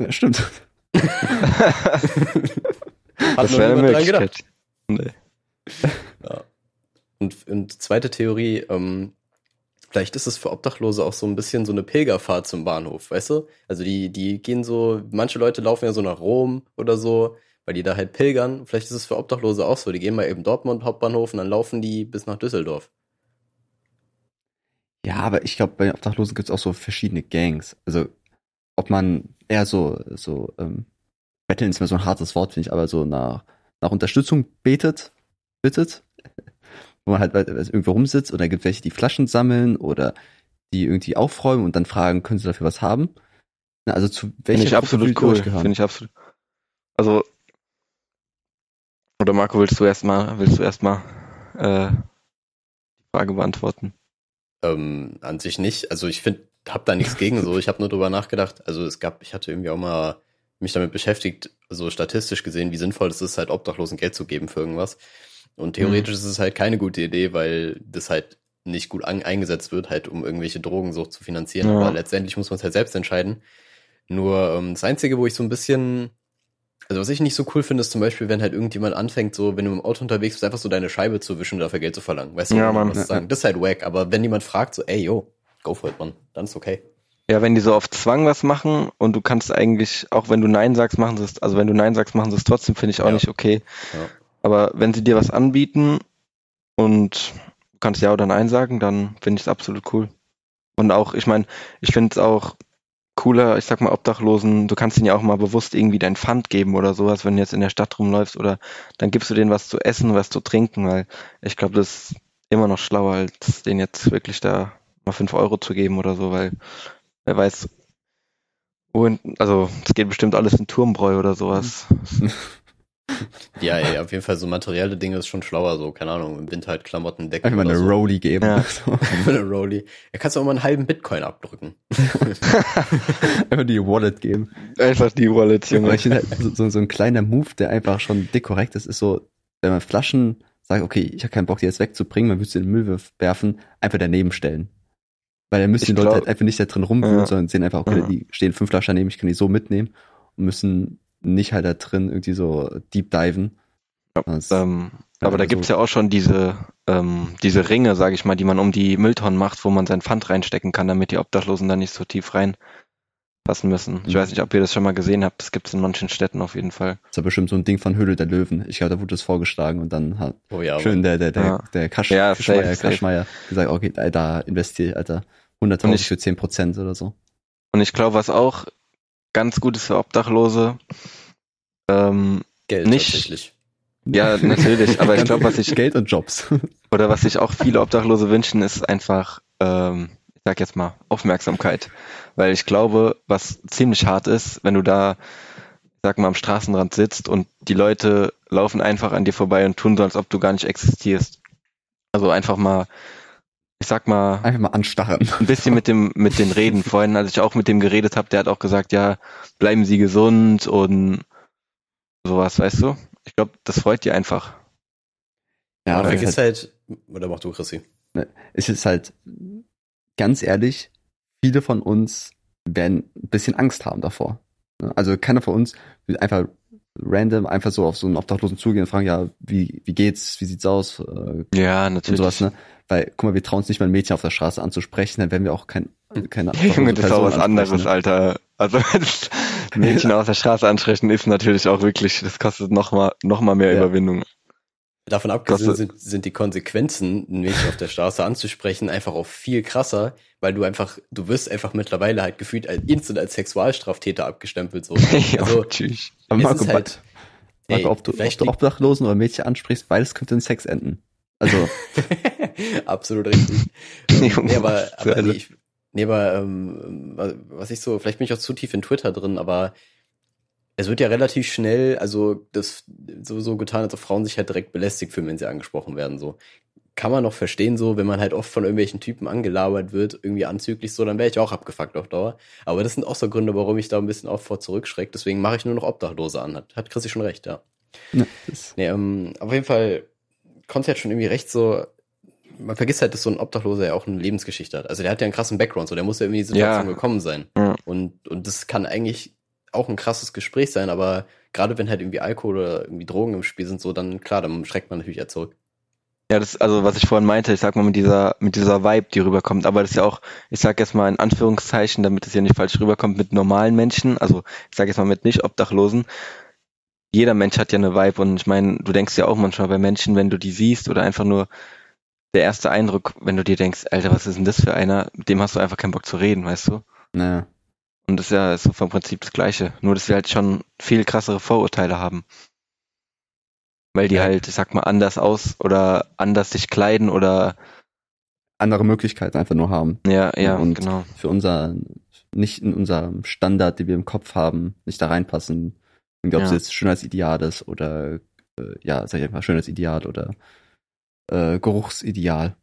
ja stimmt. Hat das wäre eine niemand dran gedacht. Nee. Ja. Und, und zweite Theorie, ähm, vielleicht ist es für Obdachlose auch so ein bisschen so eine Pilgerfahrt zum Bahnhof, weißt du? Also die, die gehen so, manche Leute laufen ja so nach Rom oder so, weil die da halt pilgern. Vielleicht ist es für Obdachlose auch so. Die gehen mal eben Dortmund Hauptbahnhof und dann laufen die bis nach Düsseldorf. Ja, aber ich glaube, bei Obdachlosen gibt es auch so verschiedene Gangs. Also, ob man eher so, so, ähm, betteln ist mir so ein hartes Wort, finde ich, aber so nach, nach Unterstützung betet, bittet, wo man halt irgendwo rumsitzt oder gibt welche, die Flaschen sammeln oder die irgendwie aufräumen und dann fragen, können sie dafür was haben? Na, Also zu welcher Finde ich absolut cool. Finde ich absolut. Also, oder Marco, willst du erstmal, willst du erstmal äh, die Frage beantworten? Ähm, an sich nicht. Also ich finde, hab da nichts gegen so. Ich habe nur drüber nachgedacht. Also es gab, ich hatte irgendwie auch mal mich damit beschäftigt, so statistisch gesehen, wie sinnvoll es ist, halt Obdachlosen Geld zu geben für irgendwas. Und theoretisch mhm. ist es halt keine gute Idee, weil das halt nicht gut eingesetzt wird, halt um irgendwelche Drogensucht zu finanzieren. Ja. Aber letztendlich muss man es halt selbst entscheiden. Nur ähm, das Einzige, wo ich so ein bisschen, also was ich nicht so cool finde, ist zum Beispiel, wenn halt irgendjemand anfängt, so, wenn du im Auto unterwegs bist, einfach so deine Scheibe zu wischen und dafür Geld zu verlangen. Weißt du, ja, man, was sagen? Das ist halt wack. Aber wenn jemand fragt, so, ey, yo, go for it, man, dann ist okay. Ja, wenn die so auf Zwang was machen und du kannst eigentlich, auch wenn du Nein sagst, machen sie es, also wenn du Nein sagst, machen sie es trotzdem, finde ich auch ja. nicht okay. Ja. Aber wenn sie dir was anbieten und du kannst Ja oder Nein sagen, dann finde ich es absolut cool. Und auch, ich meine, ich finde es auch cooler, ich sag mal, Obdachlosen, du kannst ihnen ja auch mal bewusst irgendwie dein Pfand geben oder sowas, wenn du jetzt in der Stadt rumläufst oder dann gibst du denen was zu essen, was zu trinken, weil ich glaube, das ist immer noch schlauer, als denen jetzt wirklich da mal fünf Euro zu geben oder so, weil Wer weiß. Und, also, es geht bestimmt alles in Turmbräu oder sowas. Ja, ey, auf jeden Fall so materielle Dinge ist schon schlauer, so, keine Ahnung, im Winter halt Klamotten decken. Einfach mal eine so. Rolli geben. Ja. eine Rolli. Ja, kannst du auch mal einen halben Bitcoin abdrücken. einfach die Wallet geben. Einfach die Wallet, Junge. Halt so, so ein kleiner Move, der einfach schon dick korrekt ist, ist so, wenn man Flaschen sagt, okay, ich habe keinen Bock, die jetzt wegzubringen, man würde sie in den Müll werfen, einfach daneben stellen. Weil dann müssen die Leute halt einfach nicht da drin rumwühlen, ja. sondern sehen einfach, okay, ja. die stehen fünf Flaschen daneben, ich kann die so mitnehmen und müssen nicht halt da drin irgendwie so deep diven. Ja, ähm, aber da so gibt's ja auch schon diese, ähm, diese Ringe, sage ich mal, die man um die Mülltonnen macht, wo man sein Pfand reinstecken kann, damit die Obdachlosen da nicht so tief reinpassen müssen. Ich mhm. weiß nicht, ob ihr das schon mal gesehen habt, das gibt's in manchen Städten auf jeden Fall. Das ist ja bestimmt so ein Ding von Höhle der Löwen. Ich glaube, da wurde das vorgeschlagen und dann hat oh ja, schön der, der, der, ja. der Kasch, ja, Kaschmeier, Kaschmeier gesagt, okay, da investiere, Alter. 100.000 für 10 Prozent oder so. Und ich glaube, was auch ganz gut ist für Obdachlose, ähm, Geld nicht, tatsächlich. Ja, natürlich, aber ich glaube, was ich Geld und Jobs oder was sich auch viele Obdachlose wünschen, ist einfach, ähm, ich sag jetzt mal Aufmerksamkeit, weil ich glaube, was ziemlich hart ist, wenn du da, sag mal, am Straßenrand sitzt und die Leute laufen einfach an dir vorbei und tun so, als ob du gar nicht existierst. Also einfach mal ich sag mal, einfach mal anstarren. Ein bisschen mit dem mit den Reden. Vorhin, als ich auch mit dem geredet habe, der hat auch gesagt, ja, bleiben Sie gesund und sowas, weißt du? Ich glaube, das freut dir einfach. Ja, aber vergiss halt, halt, oder mach du, Chrissy. Ne, es ist halt, ganz ehrlich, viele von uns werden ein bisschen Angst haben davor. Ne, also keiner von uns will einfach random einfach so auf so einen Obdachlosen zugehen und fragen, ja, wie, wie geht's, wie sieht's aus? Äh, ja, natürlich. Und sowas, ne? Weil, guck mal, wir trauen uns nicht mal ein Mädchen auf der Straße anzusprechen, dann werden wir auch kein, keine Junge, das ist auch was anderes, Alter. Also Mädchen auf der Straße ansprechen ist natürlich auch wirklich, das kostet noch mal, noch mal mehr ja. Überwindung. Davon abgesehen sind, sind die Konsequenzen, ein Mädchen auf der Straße anzusprechen, einfach auch viel krasser, weil du einfach, du wirst einfach mittlerweile halt gefühlt als instant als Sexualstraftäter abgestempelt. So. Also, tschüss. Aber Marco, halt, Marco, ey, ob du, ob du Obdachlosen oder Mädchen ansprichst, beides könnte in Sex enden. Also. Absolut richtig. nee, aber, aber nee, ich, nee, aber ähm, was ich so, vielleicht bin ich auch zu tief in Twitter drin, aber es wird ja relativ schnell, also das so, so getan, als ob Frauen sich halt direkt belästigt fühlen, wenn sie angesprochen werden. So kann man noch verstehen, so wenn man halt oft von irgendwelchen Typen angelabert wird, irgendwie anzüglich so, dann wäre ich auch abgefuckt auf Dauer. Aber das sind auch so Gründe, warum ich da ein bisschen auch vor zurückschrecke. Deswegen mache ich nur noch Obdachlose an. Hat, hat Chrissy schon recht, ja. ja nee, ähm, auf jeden Fall Konzi hat schon irgendwie recht, so, man vergisst halt, dass so ein Obdachloser ja auch eine Lebensgeschichte hat. Also der hat ja einen krassen Background, so der muss ja irgendwie in die Situation ja. gekommen sein. Ja. Und, und das kann eigentlich auch ein krasses Gespräch sein, aber gerade wenn halt irgendwie Alkohol oder irgendwie Drogen im Spiel sind, so, dann klar, dann schreckt man natürlich eher zurück. Ja, das, also was ich vorhin meinte, ich sag mal mit dieser, mit dieser Vibe, die rüberkommt, aber das ist ja auch, ich sag jetzt mal in Anführungszeichen, damit es ja nicht falsch rüberkommt, mit normalen Menschen, also ich sag jetzt mal mit nicht Obdachlosen, jeder Mensch hat ja eine Vibe und ich meine, du denkst ja auch manchmal bei Menschen, wenn du die siehst oder einfach nur der erste Eindruck, wenn du dir denkst, Alter, was ist denn das für einer, mit dem hast du einfach keinen Bock zu reden, weißt du? Naja. Und das ist ja so vom Prinzip das Gleiche. Nur, dass wir halt schon viel krassere Vorurteile haben. Weil die ja. halt, ich sag mal, anders aus oder anders sich kleiden oder andere Möglichkeiten einfach nur haben. Ja, ja, und genau. Für unser, nicht in unserem Standard, den wir im Kopf haben, nicht da reinpassen. Irgendwie, ob ja. es jetzt Schönheitsideal ist oder, äh, ja, sag ich einfach, Schönheitsideal oder äh, Geruchsideal.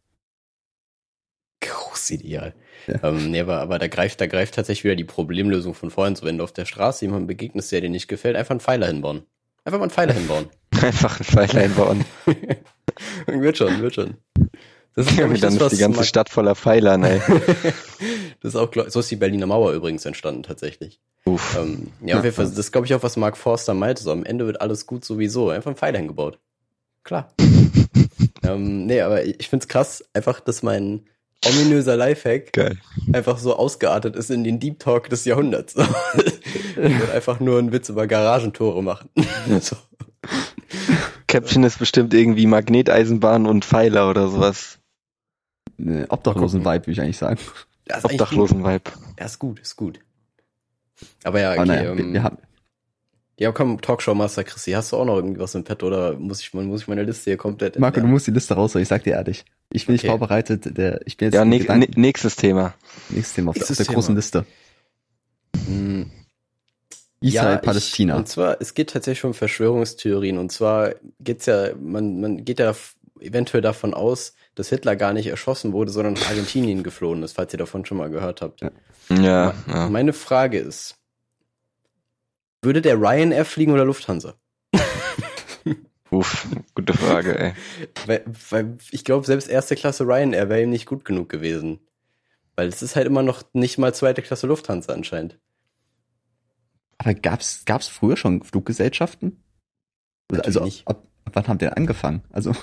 Geruchsideal. Ja. Ähm, nee, aber, aber da greift, da greift tatsächlich wieder die Problemlösung von vorhin. So, wenn du auf der Straße jemandem begegnest, der dir nicht gefällt, einfach einen Pfeiler hinbauen. Einfach mal einen Pfeiler hinbauen. Einfach ein Pfeil einbauen. wird schon, wird schon. Das ist, ich, dann das, die ganze Stadt voller Pfeilern, ey. das ist auch, so ist die Berliner Mauer übrigens entstanden, tatsächlich. Uff. Ähm, ja, auf jeden Fall, das glaube ich auch, was Mark Forster meinte, so am Ende wird alles gut sowieso. Einfach ein Pfeil eingebaut. Klar. ähm, nee, aber ich find's krass, einfach, dass mein ominöser Lifehack Geil. einfach so ausgeartet ist in den Deep Talk des Jahrhunderts. ich würde einfach nur einen Witz über Garagentore machen. so. Caption ist bestimmt irgendwie Magneteisenbahn und Pfeiler oder sowas. Ne, Obdachlosen-Vibe, würde ich eigentlich sagen. Obdachlosen-Vibe. Ja, ist gut, ist gut. Aber ja, okay, Aber naja, ähm, wir, haben, ja, komm, Talkshow Master Chrissy, hast du auch noch irgendwie was im Pet oder muss ich, muss ich meine Liste hier komplett Marco, du musst die Liste raus, ich sag dir ehrlich. Ich bin okay. nicht vorbereitet, der, ich bin jetzt Ja, ne, nächstes Thema. Nächstes Thema auf, nächstes der, auf der großen Liste. Hm. Israel, ja, Palästina. Ich, und zwar, es geht tatsächlich um Verschwörungstheorien. Und zwar geht's ja, man, man geht ja eventuell davon aus, dass Hitler gar nicht erschossen wurde, sondern nach Argentinien geflohen ist, falls ihr davon schon mal gehört habt. Ja. Ja, ja. Meine Frage ist, würde der Ryanair fliegen oder Lufthansa? Uff, gute Frage, ey. Weil, weil ich glaube, selbst erste Klasse Ryanair wäre ihm nicht gut genug gewesen. Weil es ist halt immer noch nicht mal zweite Klasse Lufthansa anscheinend. Aber gab's, gab's früher schon Fluggesellschaften? Natürlich also, nicht. Ab, ab wann haben die angefangen? Also,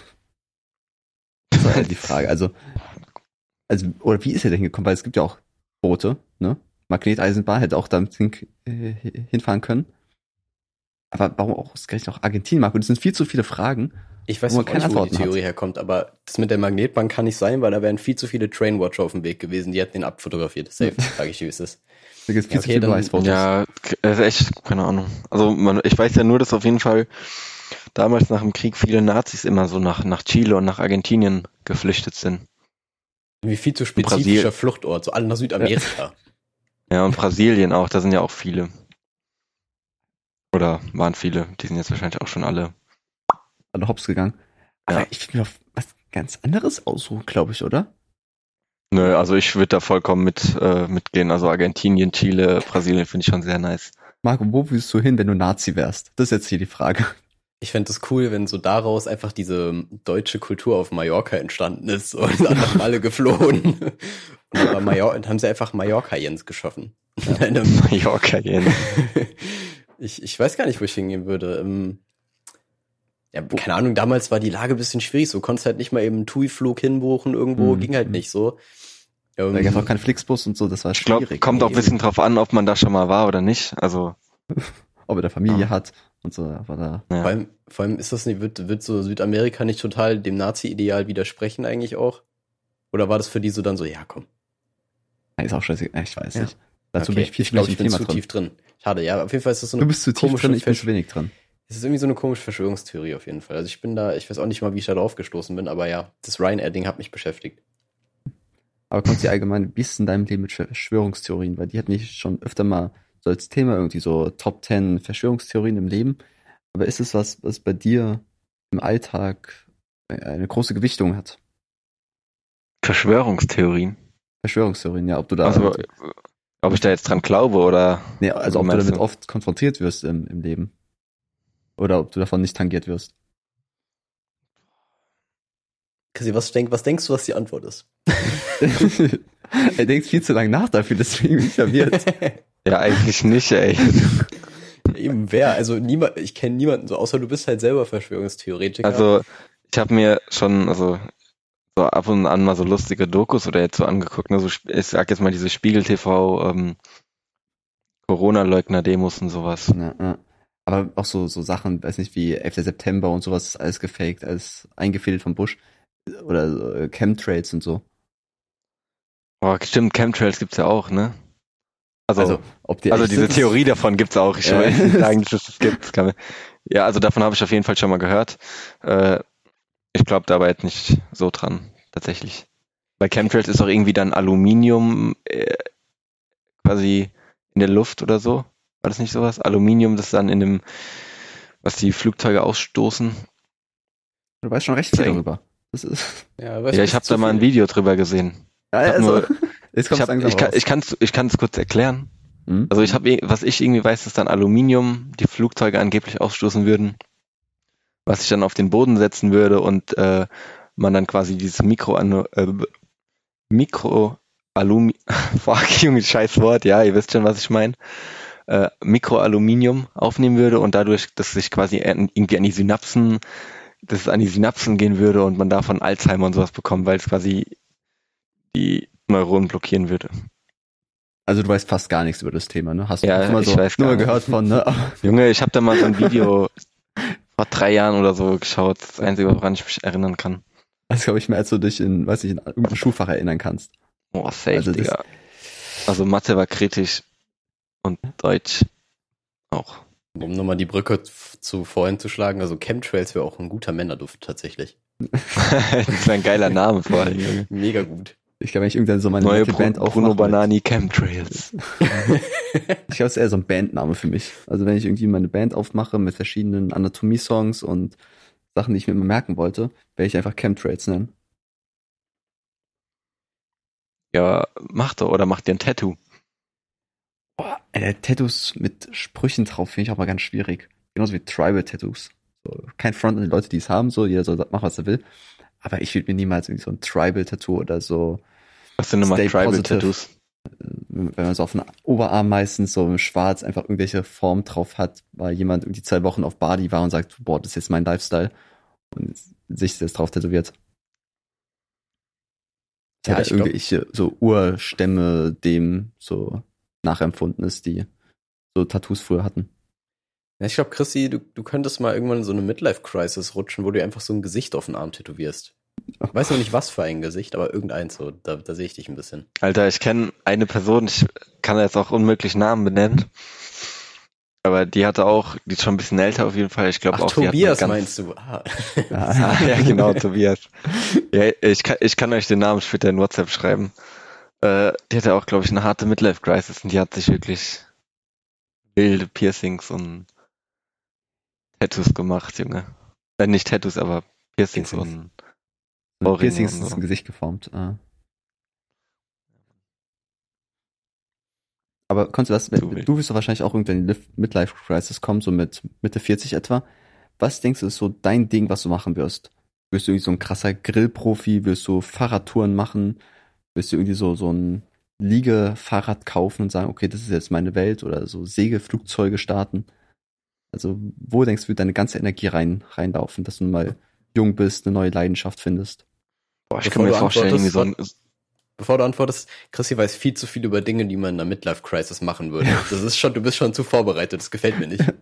das war halt die Frage. Also, also, oder wie ist er denn gekommen? Weil es gibt ja auch Boote, ne? Magneteisenbahn hätte auch damit hin, äh, hinfahren können. Aber warum auch ausgerechnet auch Argentinien, Marco? Das sind viel zu viele Fragen. Ich weiß nicht, keine wo die Theorie hat. herkommt, aber das mit der Magnetbahn kann nicht sein, weil da wären viel zu viele Trainwatcher auf dem Weg gewesen, die hätten den abfotografiert. Safe, sage ich, wie es ist. Da gibt viel okay, zu viele Beweisfotos. Ja, echt, keine Ahnung. Also man, ich weiß ja nur, dass auf jeden Fall damals nach dem Krieg viele Nazis immer so nach, nach Chile und nach Argentinien geflüchtet sind. Wie viel zu spezifischer Fluchtort, so alle nach Südamerika. Ja, und Brasilien auch, da sind ja auch viele. Oder waren viele, die sind jetzt wahrscheinlich auch schon alle. Alle hops gegangen. Aber ja. ich will mir was ganz anderes aussuchen, glaube ich, oder? Nö, also ich würde da vollkommen mit äh, mitgehen. Also Argentinien, Chile, Brasilien finde ich schon sehr nice. Marco, wo willst du hin, wenn du Nazi wärst? Das ist jetzt hier die Frage. Ich fände es cool, wenn so daraus einfach diese deutsche Kultur auf Mallorca entstanden ist und dann nach alle geflohen. Und aber Mallorca, haben sie einfach Mallorca-Jens geschaffen. Ja. Mallorca-Jens. ich, ich weiß gar nicht, wo ich hingehen würde. Ähm, ja, keine Ahnung, damals war die Lage ein bisschen schwierig. So konntest halt nicht mal eben einen TUI-Flug hinbuchen irgendwo, mhm. ging halt nicht so. Ähm, da gab auch keinen Flixbus und so, das war schwierig. Ich glaube, kommt auch ein bisschen drauf an, ob man da schon mal war oder nicht. Also ob er der Familie ja. hat und so. Aber da. Ja. Vor, allem, vor allem ist das nicht, wird, wird so Südamerika nicht total dem Nazi-Ideal widersprechen eigentlich auch? Oder war das für die so dann so, ja komm. Ist auch scheiße, ich weiß ja. nicht. Dazu okay. bin ich viel ich glaub, ich bin zu drin. tief drin. Schade, ja, auf jeden Fall ist das so eine Du bist zu tief drin, ich bin zu wenig drin. Es ist irgendwie so eine komische Verschwörungstheorie auf jeden Fall. Also ich bin da, ich weiß auch nicht mal, wie ich da drauf gestoßen bin, aber ja, das Ryanair-Ding hat mich beschäftigt. Aber kommt sie allgemein, wie ist in deinem Leben mit Verschwörungstheorien? Weil die hat mich schon öfter mal so als Thema irgendwie so Top 10 Verschwörungstheorien im Leben. Aber ist es was, was bei dir im Alltag eine große Gewichtung hat? Verschwörungstheorien? Verschwörungstheorien, ja, ob du da. Also, ob ich da jetzt dran glaube oder. Nee, also ob du damit du? oft konfrontiert wirst im, im Leben. Oder ob du davon nicht tangiert wirst. Kassi, was, denk, was denkst du, was die Antwort ist? er denkt viel zu lange nach dafür, deswegen bin ich verwirrt. Ja, eigentlich nicht, ey. Eben wer? Also niemand, ich kenne niemanden so, außer du bist halt selber Verschwörungstheoretiker. Also ich habe mir schon, also so ab und an mal so lustige Dokus oder jetzt so angeguckt, ne? so, ich sag jetzt mal diese Spiegel TV ähm, Corona-Leugner-Demos und sowas. Ja, ja. Aber auch so, so Sachen, weiß nicht, wie 11. September und sowas ist alles gefaked, alles eingefädelt vom Busch. Oder so Chemtrails und so. Boah, stimmt, Chemtrails gibt's ja auch, ne? Also, also, ob die also diese sind, Theorie davon gibt's auch. Ich weiß nicht sagen, dass es gibt. Ja, also davon habe ich auf jeden Fall schon mal gehört. Äh, ich glaube dabei jetzt nicht so dran, tatsächlich. Bei Chemtrails ist auch irgendwie dann Aluminium äh, quasi in der Luft oder so. War das nicht sowas? Aluminium, das dann in dem, was die Flugzeuge ausstoßen. Du weißt schon recht viel darüber. Das ist ja, ja ich habe da mal ein Video drüber gesehen. Ja, also. Nur, ich, ich, kann, ich kann's, ich kann's kurz erklären. Mhm. Also ich habe, was ich irgendwie weiß, dass dann Aluminium die Flugzeuge angeblich ausstoßen würden. was ich dann auf den Boden setzen würde und äh, man dann quasi dieses Mikro, äh, Mikro Alumi fuck, Junge, scheiß Wort, ja, ihr wisst schon, was ich meine. Äh, Mikroaluminium aufnehmen würde und dadurch, dass sich quasi irgendwie an die Synapsen, dass es an die Synapsen gehen würde und man davon Alzheimer und sowas bekommt, weil es quasi die Neuronen blockieren würde. Also du weißt fast gar nichts über das Thema, ne? Hast du ja, mal so nur mal gehört von, ne? Junge, ich habe da mal so ein Video vor drei Jahren oder so geschaut, das Einzige, woran ich mich erinnern kann. Das glaube ich mehr, als du dich in, weiß ich, in irgendeinem Schulfach erinnern kannst. Boah, safe, also, Digga. also Mathe war kritisch und Deutsch auch. Um nochmal die Brücke zu vorhin zu schlagen, also Chemtrails wäre auch ein guter Männerduft tatsächlich. das ist ein geiler Name vor allem. Mega gut. Ich glaube, wenn ich irgendwann so meine Neue Band aufmache. Bruno Banani Chemtrails. ich glaube, es ist eher so ein Bandname für mich. Also wenn ich irgendwie meine Band aufmache mit verschiedenen Anatomie-Songs und Sachen, die ich mir immer merken wollte, werde ich einfach Chemtrails nennen. Ja, mach doch, oder mach dir ein Tattoo. Boah, äh, Tattoos mit Sprüchen drauf finde ich auch mal ganz schwierig. Genauso wie Tribal-Tattoos. So, kein Front an die Leute, die es haben, so, jeder soll machen, was er will. Aber ich würde mir niemals irgendwie so ein Tribal-Tattoo oder so. Was sind nochmal Tribal-Tattoos? Äh, wenn man so auf den Oberarm meistens so schwarz einfach irgendwelche Form drauf hat, weil jemand irgendwie zwei Wochen auf Bali war und sagt, boah, das ist jetzt mein Lifestyle und sich das drauf tätowiert. Ja, ja irgendwelche so Urstämme dem so nachempfunden ist, die so Tattoos früher hatten. Ja, ich glaube, Chrissy, du, du könntest mal irgendwann in so eine Midlife-Crisis rutschen, wo du einfach so ein Gesicht auf den Arm tätowierst. Ich weiß noch nicht, was für ein Gesicht, aber irgendeins so. Da, da sehe ich dich ein bisschen. Alter, ich kenne eine Person, ich kann jetzt auch unmöglich Namen benennen. Aber die hatte auch, die ist schon ein bisschen älter auf jeden Fall. Ich glaube auch. Tobias ganz, meinst du? Ah. ah. ja, genau, Tobias. Ja, ich kann, ich kann euch den Namen später in WhatsApp schreiben. Äh, die hatte auch, glaube ich, eine harte Midlife-Crisis und die hat sich wirklich wilde Piercings und Tattoos gemacht, Junge. Äh, nicht Tattoos, aber Piercings, Piercings. und. Piercings ins Gesicht geformt. Ah. Aber konntest du das, du wirst doch wahrscheinlich auch irgendwann in die Midlife Crisis kommen, so mit Mitte 40 etwa. Was denkst du, ist so dein Ding, was du machen wirst? Wirst du irgendwie so ein krasser Grillprofi? Wirst du Fahrradtouren machen? Wirst du irgendwie so, so ein Liegefahrrad kaufen und sagen, okay, das ist jetzt meine Welt oder so Segelflugzeuge starten? Also, wo denkst du, wird deine ganze Energie rein, reinlaufen, dass du mal jung bist, eine neue Leidenschaft findest? Boah, ich Bevor kann mir vorstellen, irgendwie so ein, Bevor du antwortest, Chrissy weiß viel zu viel über Dinge, die man in einer Midlife Crisis machen würde. Das ist schon, du bist schon zu vorbereitet, das gefällt mir nicht.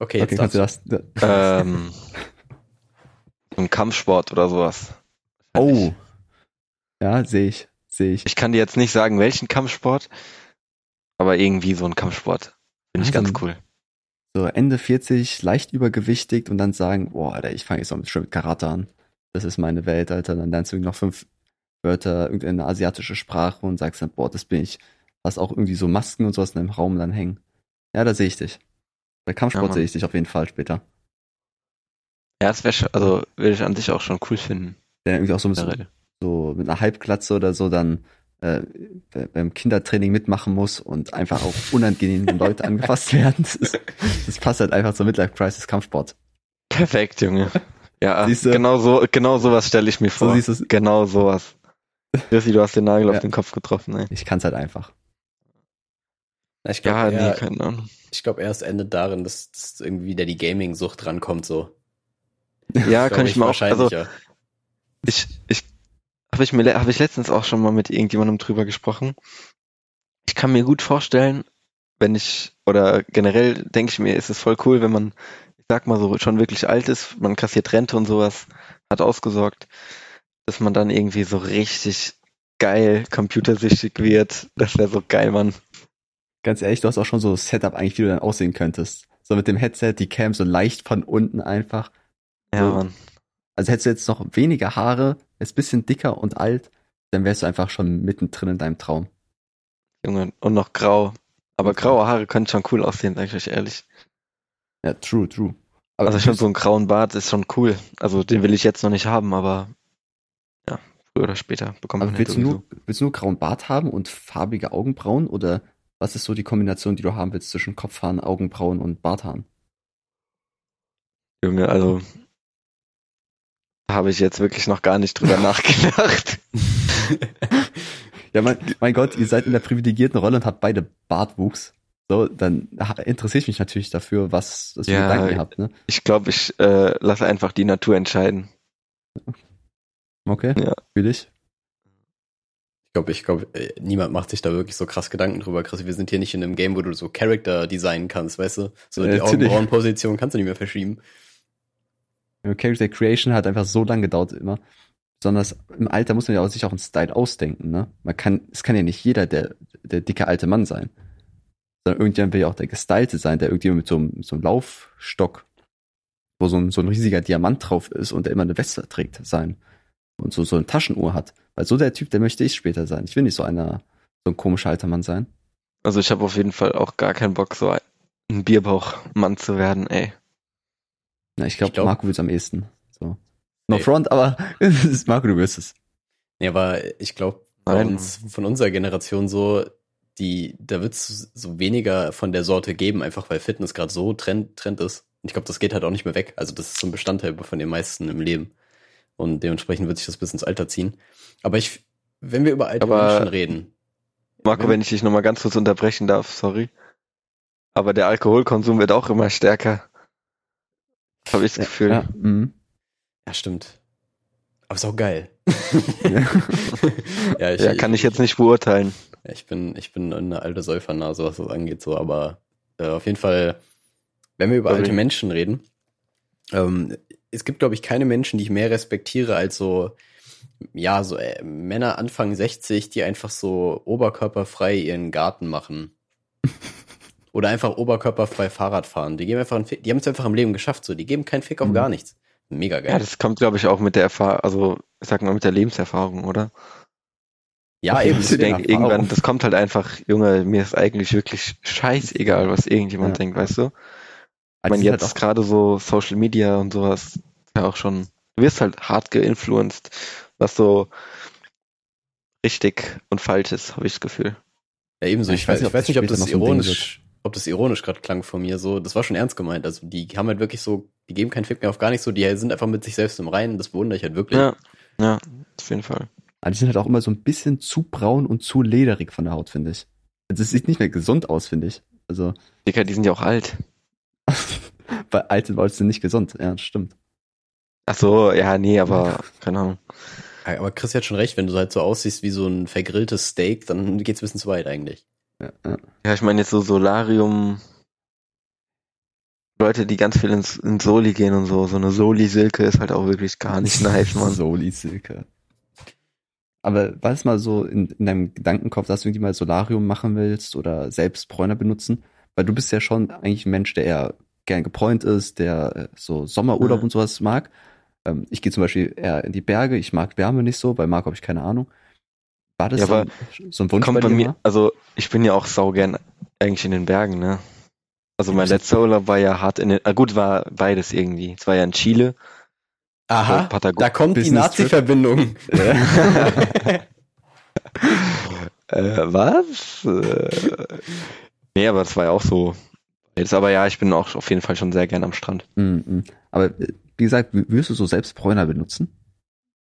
Okay, jetzt okay, kannst du das. Ähm, ein Kampfsport oder sowas. Oh. Ja, sehe ich, sehe ich. Ich kann dir jetzt nicht sagen, welchen Kampfsport, aber irgendwie so ein Kampfsport. Finde ich also, ganz cool. So Ende 40, leicht übergewichtig und dann sagen, boah, Alter, ich fange jetzt mal schon mit Karate an das ist meine Welt, Alter. Dann lernst du noch fünf Wörter, irgendeine asiatische Sprache und sagst dann, boah, das bin ich. Hast auch irgendwie so Masken und sowas in deinem Raum dann hängen. Ja, da sehe ich dich. Bei Kampfsport ja, sehe ich dich auf jeden Fall später. Ja, das wäre also würde ich an sich auch schon cool finden. Ja, irgendwie auch so mit, so, so mit einer Halbglatze oder so dann äh, beim Kindertraining mitmachen muss und einfach auch unangenehme Leute angefasst werden. Das, ist, das passt halt einfach zur Midlife Crisis Kampfsport. Perfekt, Junge. Ja, genau so, genau sowas stelle ich mir vor. So siehst du's. Genau sowas. Jussi, du hast den Nagel ja. auf den Kopf getroffen, ey. Ich kann's halt einfach. Ich glaub, ja, eher, nee, keine Ahnung. Ich glaube, erst endet darin, dass, dass irgendwie wieder die Gaming-Sucht rankommt, so. Ja, kann ich, ich mir auch, also, ich, ich, habe ich mir, habe ich letztens auch schon mal mit irgendjemandem drüber gesprochen. Ich kann mir gut vorstellen, wenn ich, oder generell denke ich mir, ist es voll cool, wenn man sag mal so, schon wirklich alt ist, man kassiert Rente und sowas, hat ausgesorgt, dass man dann irgendwie so richtig geil computersüchtig wird. Das wäre so geil, Mann. Ganz ehrlich, du hast auch schon so Setup eigentlich, wie du dann aussehen könntest. So mit dem Headset, die Cam so leicht von unten einfach. Ja, so. Mann. Also hättest du jetzt noch weniger Haare, ist bisschen dicker und alt, dann wärst du einfach schon mittendrin in deinem Traum. Junge, und noch grau. Aber graue Haare können schon cool aussehen, sag ich euch ehrlich. Ja, true, true. Aber also schon so einen grauen Bart ist schon cool. Also den will ich jetzt noch nicht haben, aber ja, früher oder später bekommt man willst du nur, willst du nur grauen Bart haben und farbige Augenbrauen oder was ist so die Kombination, die du haben willst zwischen Kopfhaaren, Augenbrauen und Barthaaren? Junge, also habe ich jetzt wirklich noch gar nicht drüber nachgedacht. Ja, mein, mein Gott, ihr seid in der privilegierten Rolle und habt beide Bartwuchs. So, dann interessiere ich mich natürlich dafür, was das für Ja, Gedanken ihr habt, ne? Ich glaube, ich äh, lasse einfach die Natur entscheiden. Okay, Ja. fühl ich. Ich glaube, ich glaube, niemand macht sich da wirklich so krass Gedanken drüber, Chris. Wir sind hier nicht in einem Game, wo du so Character designen kannst, weißt du? So Äh, die. Augenbrauenposition kannst du nicht mehr verschieben. Ja, Character Creation hat einfach so lange gedauert immer. Besonders im Alter muss man ja auch sich auch einen Style ausdenken, ne? Man kann, es kann ja nicht jeder der, der dicke alte Mann sein. Sondern irgendjemand will ja auch der Gestylte sein, der irgendjemand mit so einem, so einem Laufstock, wo so ein, so ein riesiger Diamant drauf ist und der immer eine Weste trägt, sein. Und so, so eine Taschenuhr hat. Weil so der Typ, der möchte ich später sein. Ich will nicht so einer, so ein komischer alter Mann sein. Also ich habe auf jeden Fall auch gar keinen Bock, so ein Bierbauchmann zu werden, ey. Na, ich glaube, glaub- Marco will es am ehesten. So. No Nee. front, aber Marco, du wirst es. Nee, aber ich glaube, bei uns, von unserer Generation so, die, da wird es so weniger von der Sorte geben, einfach weil Fitness gerade so Trend, Trend ist. Und ich glaube, das geht halt auch nicht mehr weg. Also das ist so ein Bestandteil von den meisten im Leben. Und dementsprechend wird sich das bis ins Alter ziehen. Aber ich, wenn wir über alte Aber- Menschen reden, Marco, Wenn- wenn ich dich nochmal ganz kurz unterbrechen darf, sorry. Aber der Alkoholkonsum wird auch immer stärker. Habe ich das Gefühl. Ja, mhm. ja, stimmt. Aber ist auch geil. Ja. ich, Ja, kann ich jetzt nicht beurteilen. Ich bin, ich bin eine alte Säufernase, was das angeht, so, aber äh, auf jeden Fall, wenn wir über Sorry. alte Menschen reden, ähm, es gibt, glaube ich, keine Menschen, die ich mehr respektiere als so, ja, so äh, Männer Anfang 60, die einfach so oberkörperfrei ihren Garten machen. Oder einfach oberkörperfrei Fahrrad fahren. Die geben einfach einen Fick, die haben es einfach im Leben geschafft, so. Die geben keinen Fick auf Mhm. gar nichts. Mega geil. Ja, das kommt, glaube ich, auch mit der Erfahrung, also ich sag mal mit der Lebenserfahrung, oder? Ja, eben. das Ich denke, irgendwann, das kommt halt einfach, Junge, mir ist eigentlich wirklich scheißegal, was irgendjemand Ja. denkt, weißt du? Ich Aber meine, sind jetzt halt gerade so Social Media und sowas, ja auch schon, du wirst halt hart geinfluenced, was so richtig und falsch ist, habe ich das Gefühl. Ja, ebenso. Ja, Ich, weiß, ich weiß nicht, ob das noch so ein Ding ironisch, ob das ironisch gerade klang von mir so. Das war schon ernst gemeint. Also die haben halt wirklich so, die geben keinen Fick mehr auf gar nicht so, die sind einfach mit sich selbst im Reinen. Das bewundere ich halt wirklich. Ja, ja, auf jeden Fall. Aber die sind halt auch immer so ein bisschen zu braun und zu lederig von der Haut, finde ich. Also es sieht nicht mehr gesund aus, finde ich. Also Digga, die sind ja auch alt. bei alten Leuten sind nicht gesund. Ja, das stimmt. Ach so, ja, nee, aber keine Ahnung. Aber Chris hat schon recht, wenn du halt so aussiehst wie so ein vergrilltes Steak, dann geht's ein bisschen zu weit eigentlich. Ja, ja. Ja, ich meine jetzt so Solarium, Leute, die ganz viel ins, ins Soli gehen und so, so eine Soli-Silke ist halt auch wirklich gar nicht nice, Mann. Soli Silke. Aber war es mal so in, in deinem Gedankenkopf, dass du irgendwie mal Solarium machen willst oder selbst Bräuner benutzen? Weil du bist ja schon eigentlich ein Mensch, der eher gern gebräunt ist, der äh, so Sommerurlaub Mhm. und sowas mag. Ähm, ich gehe zum Beispiel eher in die Berge, ich mag Wärme nicht so, bei Marco habe ich keine Ahnung. War das Ja, so, aber ein, so ein Wunsch Kommt bei bei mir, mal? also ich bin ja auch saugern eigentlich in den Bergen, ne? Also mein letzter Urlaub war ja hart in den, ah gut, war beides irgendwie. Es war ja in Chile. Aha, Patagon- da kommt die Business Nazi-Verbindung. Äh, was? Äh, nee, aber das war ja auch so. Jetzt aber ja, ich bin auch auf jeden Fall schon sehr gern am Strand. Mm, mm. Aber äh, wie gesagt, würdest du so selbst Bräuner benutzen?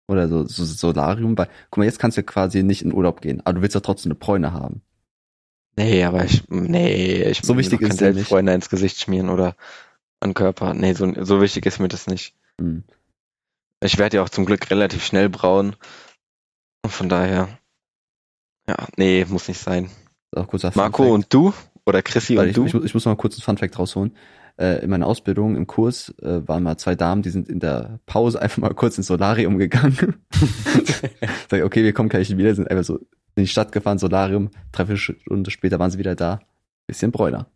Oder so, so Solarium? Weil, guck mal, jetzt kannst du ja quasi nicht in Urlaub gehen, aber du willst ja trotzdem eine Bräune haben. Nee, aber ich, nee, ich So wichtig ist kein. Selbstbräuner ins Gesicht schmieren oder an Körper. Nee, so, so wichtig ist mir das nicht. Mm. Ich werde ja auch zum Glück relativ schnell braun. Und von daher, ja, nee, muss nicht sein. Marco und du? Oder Chrissy Weil und ich, du? ich, muss- ich muss noch mal kurz ein Funfact rausholen. Äh, in meiner Ausbildung im Kurs äh, waren mal zwei Damen, die sind in der Pause einfach mal kurz ins Solarium gegangen. Sag ich, okay, wir kommen gleich wieder, sind einfach so in die Stadt gefahren, Solarium, drei, vier Stunden später waren sie wieder da. Bisschen Bräuner.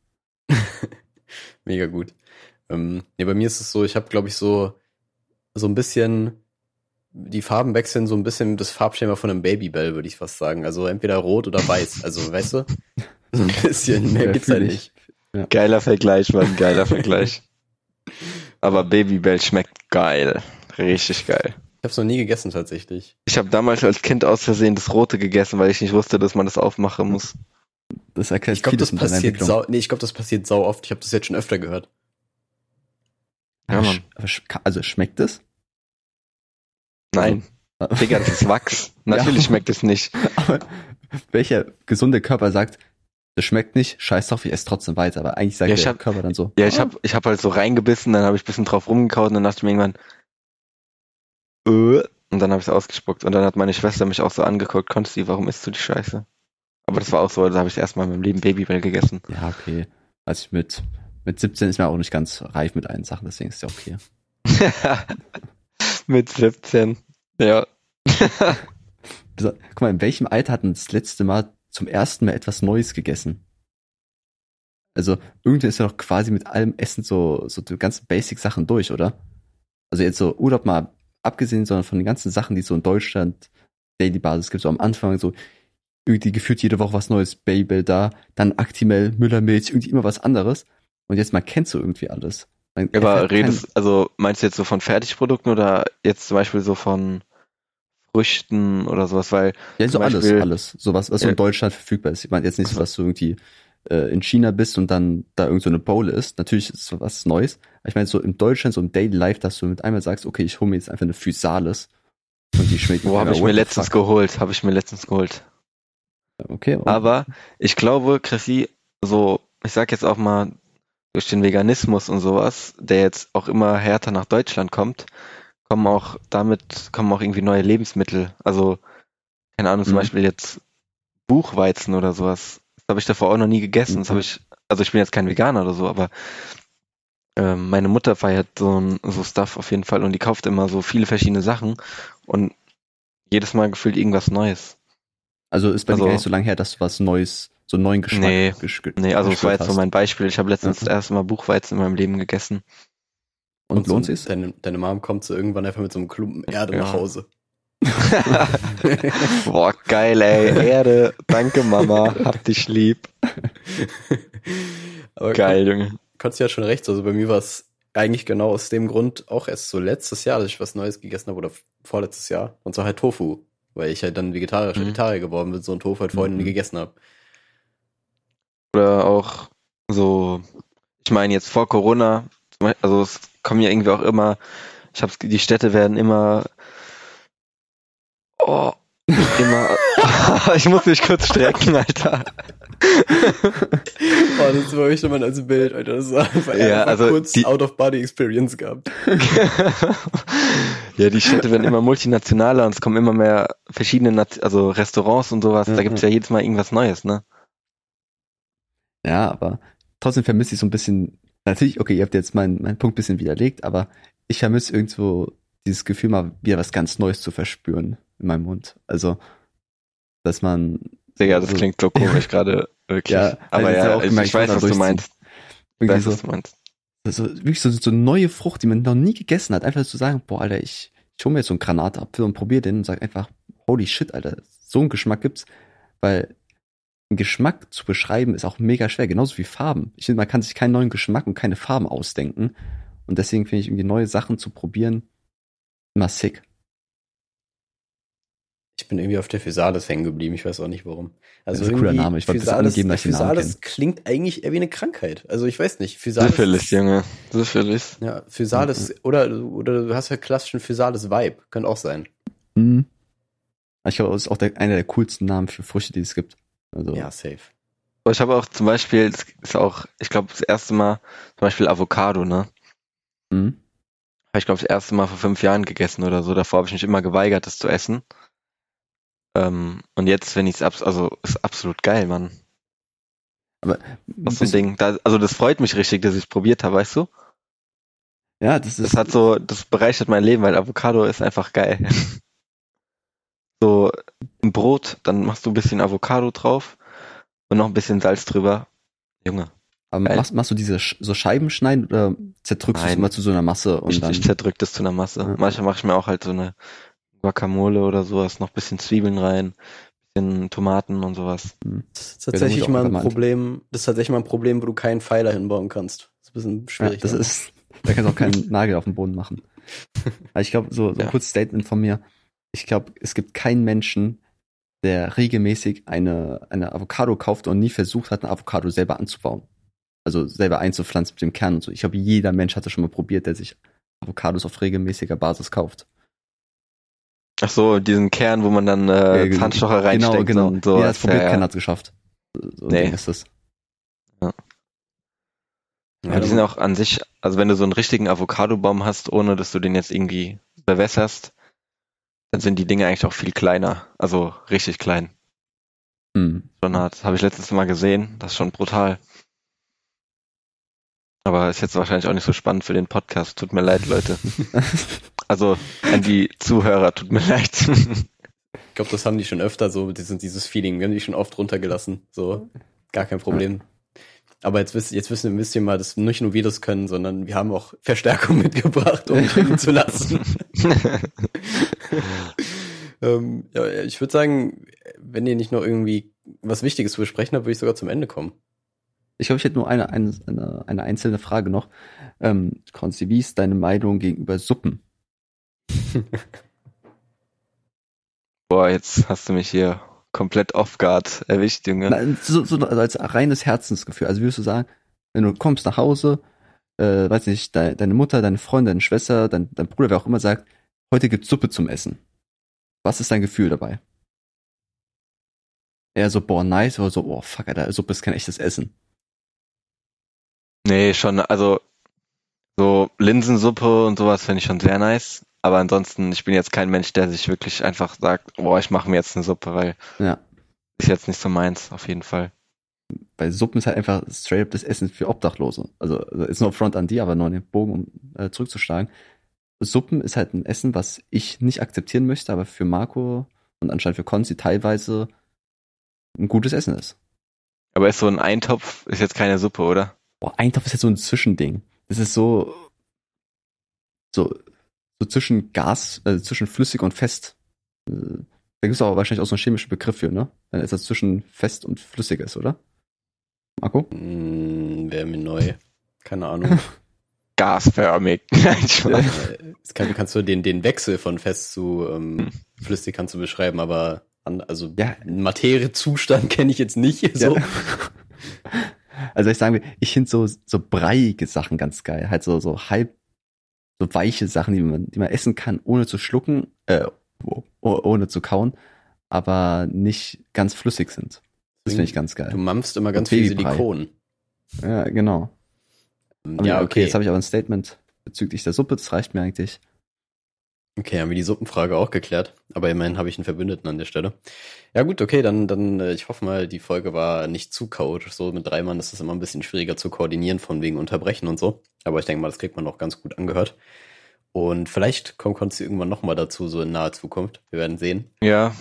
Mega gut. Ähm, nee, bei mir ist es so, ich habe, glaube ich, so, so ein bisschen, die Farben wechseln so ein bisschen das Farbschema von einem Babybell, würde ich fast sagen. Also entweder rot oder weiß. Also, weißt du? So ein bisschen, mehr Ja, gibt's halt ich. Nicht. Geiler Vergleich, Mann, geiler Vergleich. Aber Babybell schmeckt geil. Richtig geil. Ich habe es noch nie gegessen tatsächlich. Ich habe damals als Kind aus Versehen das Rote gegessen, weil ich nicht wusste, dass man das aufmachen muss. Das erklärt Ich glaube, das passiert Entwicklung. sau, nee, ich glaube, das passiert sau oft. Ich habe das jetzt schon öfter gehört. Ja, Aber Mann. sch- aber sch- also schmeckt es? Nein. Digga, das ist Wachs. Natürlich schmeckt es nicht. Aber welcher gesunde Körper sagt, das schmeckt nicht, scheiß drauf, ich esse trotzdem weiter. Aber eigentlich sagt Ja, ich der hab- Körper dann so. Ja, ich "Ah, hab, ich hab halt so reingebissen, dann habe ich ein bisschen drauf rumgekaut und dann dachte ich mir irgendwann, äh, und dann habe ich es ausgespuckt. Und dann hat meine Schwester mich auch so angeguckt, Konsti, warum isst du die Scheiße? Aber das war auch so, da habe ich erstmal in meinem Leben Babybell gegessen. Ja, okay. Also ich mit, mit 17 ist mir auch nicht ganz reif mit allen Sachen, deswegen ist ja okay. Mit 17. Ja. Guck mal, in welchem Alter hat man das letzte Mal zum ersten Mal etwas Neues gegessen? Also, irgendwie ist ja doch quasi mit allem Essen so, so die ganzen Basic-Sachen durch, oder? Also jetzt so Urlaub mal abgesehen, sondern von den ganzen Sachen, die es so in Deutschland Daily Basis gibt, so am Anfang so irgendwie gefühlt jede Woche was Neues, Babel da, dann Actimel, Müllermilch, irgendwie immer was anderes. Und jetzt mal kennst du irgendwie alles. Man Aber redest, also meinst du jetzt so von Fertigprodukten oder jetzt zum Beispiel so von Früchten oder sowas? Weil Ja, so alles, Beispiel- alles. So was, was so Ja. in Deutschland verfügbar ist. Ich meine jetzt nicht so, was du irgendwie äh, in China bist und dann da irgend so eine Bowl ist. Natürlich ist es was Neues. Aber ich meine, so in Deutschland, so im Daily Life, dass du mit einmal sagst, okay, ich hole mir jetzt einfach eine Physalis. Und die schmeckt wo habe ich mir letztens fuck. geholt? Habe ich mir letztens geholt. Okay, und- Aber ich glaube, Chrissy, so, ich sag jetzt auch mal, durch den Veganismus und sowas, der jetzt auch immer härter nach Deutschland kommt, kommen auch damit, kommen auch irgendwie neue Lebensmittel. Also, keine Ahnung, zum Mhm. Beispiel jetzt Buchweizen oder sowas. Das habe ich davor auch noch nie gegessen. Das Mhm. habe ich, also ich bin jetzt kein Veganer oder so, aber ähm, meine Mutter feiert so, ein- so Stuff auf jeden Fall und die kauft immer so viele verschiedene Sachen und jedes Mal gefühlt irgendwas Neues. also ist bei also- dir gar nicht so lange her, dass du was Neues, so einen neuen Geschmack Nee, gesch- Nee, also es war jetzt so mein Beispiel. Ich habe letztens Mhm. das erste Mal Buchweizen in meinem Leben gegessen. Und lohnt so, sich's? Deine, deine Mom kommt so irgendwann einfach mit so einem Klumpen Erde Ja. nach Hause. Boah, geil, ey. Erde. Danke, Mama. Hab dich lieb. Aber Geil, Junge. Konntest du ja schon recht. Also bei mir war es eigentlich genau aus dem Grund auch erst so letztes Jahr, dass ich was Neues gegessen habe oder vorletztes Jahr. Und zwar halt Tofu. Weil ich halt dann vegetarisch, Mhm. Vegetarier geworden bin, so ein Tofu halt vorhin Mhm. nie gegessen habe. Oder auch so, ich meine jetzt vor Corona, also es kommen ja irgendwie auch immer, ich hab's, die Städte werden immer, oh, immer, ich muss mich kurz strecken, Alter. Oh, das war echt immer als Bild, Alter. Das war einfach, Ja, einfach also kurz die- Out-of-Body-Experience gehabt. ja, die Städte werden immer multinationaler und es kommen immer mehr verschiedene, Nat also Restaurants und sowas. Da Mhm. gibt's ja jedes Mal irgendwas Neues, ne? Ja, aber trotzdem vermisse ich so ein bisschen, natürlich, okay, ihr habt jetzt meinen meinen Punkt ein bisschen widerlegt, aber ich vermisse irgendwo dieses Gefühl, mal wieder was ganz Neues zu verspüren in meinem Mund. Also, dass man Digga, das so- klingt so komisch gerade, wirklich. Ja, Aber also ja auch ich, gemerkt, ich weiß, was du meinst. Ich weiß, so, was du meinst. so wirklich so, so neue Frucht, die man noch nie gegessen hat, einfach zu sagen, boah, Alter, ich, ich hole mir jetzt so einen Granatapfel und probiere den und sag einfach, holy shit, Alter, so einen Geschmack gibt's, weil Geschmack zu beschreiben ist auch mega schwer, genauso wie Farben. Ich finde, man kann sich keinen neuen Geschmack und keine Farben ausdenken und deswegen finde ich irgendwie neue Sachen zu probieren immer sick. Ich bin irgendwie auf der Physalis hängen geblieben. Ich weiß auch nicht warum. Also Das ist ein cooler irgendwie Name. Ich wollte das angeben, dass ich den Namen Physalis klingt eigentlich eher wie eine Krankheit. Also ich weiß nicht. Physalis. Syphilis, Junge. Syphilis. Ja, Physalis oder, oder du hast ja klassischen Physalis-Vibe. Könnte auch sein. Mhm. Ich glaube, das ist auch der, einer der coolsten Namen für Früchte, die es gibt. Also, Ja, safe. Aber ich habe auch zum Beispiel, das ist auch, ich glaube, das erste Mal, zum Beispiel Avocado, ne? mhm. Habe ich, glaube das erste Mal vor fünf Jahren gegessen oder so. Davor habe ich mich immer geweigert, das zu essen. Ähm, und jetzt, wenn ich es abs also ist absolut geil, Mann. Das ist so ein Ding. Da, also das freut mich richtig, dass ich es probiert habe, weißt du? Ja, das ist. Das hat so, das bereichert mein Leben, weil Avocado ist einfach geil. so ein Brot, dann machst du ein bisschen Avocado drauf und noch ein bisschen Salz drüber. Junge, Aber Geil. machst, machst du diese so Scheiben schneiden oder zerdrückst du es immer zu so einer Masse und ich, dann. ich zerdrück das zu einer Masse. Ja. Manchmal mache ich mir auch halt so eine Guacamole oder sowas, noch ein bisschen Zwiebeln rein, bisschen Tomaten und sowas. Das ist Ja, tatsächlich mal ein gemeint. Problem. Das ist tatsächlich mal ein Problem, wo du keinen Pfeiler hinbauen kannst. Das ist ein bisschen ja, schwierig. das ne? ist. Da kannst du auch keinen Nagel auf den Boden machen. Aber ich glaube, so, so ein Ja. kurzes Statement von mir. Ich glaube, es gibt keinen Menschen, der regelmäßig eine, eine Avocado kauft und nie versucht hat, eine Avocado selber anzubauen. Also selber einzupflanzen mit dem Kern und so. Ich glaube, jeder Mensch hatte schon mal probiert, der sich Avocados auf regelmäßiger Basis kauft. Ach so, diesen Kern, wo man dann äh, Ja, Zahnstocher reinsteckt Genau, genau. und so. Hat es probiert, ja, keiner ja. hat es geschafft. So Nee. Ist das. Ja, die sind auch an sich, also wenn du so einen richtigen Avocadobaum hast, ohne dass du den jetzt irgendwie bewässerst, dann sind die Dinge eigentlich auch viel kleiner. Also richtig klein. Hm. Schon hart. Habe ich letztes Mal gesehen. Das ist schon brutal. Aber ist jetzt wahrscheinlich auch nicht so spannend für den Podcast. Tut mir leid, Leute. Also an die Zuhörer, tut mir leid. Ich glaube, das haben die schon öfter so, die sind dieses Feeling, wir haben die schon oft runtergelassen. So, gar kein Problem. Aber jetzt wisst, jetzt wissen, wisst ihr mal, dass nicht nur wir das können, sondern wir haben auch Verstärkung mitgebracht, um zu lassen. ähm, ja, ich würde sagen, wenn ihr nicht noch irgendwie was Wichtiges zu besprechen habt, würde ich sogar zum Ende kommen. Ich glaube, ich hätte nur eine, eine, eine, eine einzelne Frage noch. Ähm, Konzi, wie ist deine Meinung gegenüber Suppen? Boah, jetzt hast du mich hier komplett off guard erwischt, Junge. Na, so, so also als reines Herzensgefühl. Also würdest du sagen, wenn du kommst nach Hause, äh, weiß nicht, de, deine Mutter, deine Freundin, deine Schwester, dein, dein Bruder, wer auch immer sagt, heute gibt's Suppe zum Essen. Was ist dein Gefühl dabei? Eher so, boah, nice, oder so, oh, fuck, Alter, Suppe ist kein echtes Essen. Nee, schon, also so Linsensuppe und sowas finde ich schon sehr nice. Aber ansonsten, ich bin jetzt kein Mensch, der sich wirklich einfach sagt, boah, ich mache mir jetzt eine Suppe, weil Ja. ist jetzt nicht so meins, auf jeden Fall. Weil Suppen ist halt einfach straight up das Essen für Obdachlose. Also, also ist nur Front an die, aber nur an den Bogen, um äh, zurückzuschlagen. Suppen ist halt ein Essen, was ich nicht akzeptieren möchte, aber für Marco und anscheinend für Konzi teilweise ein gutes Essen ist. Aber ist so ein Eintopf, ist jetzt keine Suppe, oder? Boah, Eintopf ist jetzt so ein Zwischending. Das ist so, so, so zwischen Gas, äh, zwischen flüssig und fest. Äh, da gibt es aber wahrscheinlich auch so einen chemischen Begriff für, ne? Wenn etwas zwischen fest und flüssig ist, oder? Marco? Hm, Wäre mir neu. Keine Ahnung. Gasförmig. Es kann, kannst du den, den Wechsel von fest zu ähm, flüssig kannst du beschreiben, aber an, also Ja. Materiezustand kenne ich jetzt nicht. So. Ja. Also ich sagen will, ich finde so, so breiige Sachen ganz geil. Halt so, so halb, so weiche Sachen, die man, die man essen kann, ohne zu schlucken, äh, oh, oh, ohne zu kauen, aber nicht ganz flüssig sind. Das finde ich ganz Du geil. mampfst immer ganz viel. Silikon. Ja, genau. Aber Ja, okay. jetzt habe ich aber ein Statement bezüglich der Suppe, das reicht mir eigentlich. Okay, haben wir die Suppenfrage auch geklärt. Aber immerhin habe ich einen Verbündeten an der Stelle. Ja gut, okay, dann, dann äh, ich hoffe mal, die Folge war nicht zu chaotisch. So mit drei Mann ist es immer ein bisschen schwieriger zu koordinieren, von wegen Unterbrechen und so. Aber ich denke mal, das kriegt man noch ganz gut angehört. Und vielleicht kommt Konzi irgendwann nochmal dazu, so in naher Zukunft. Wir werden sehen. Ja,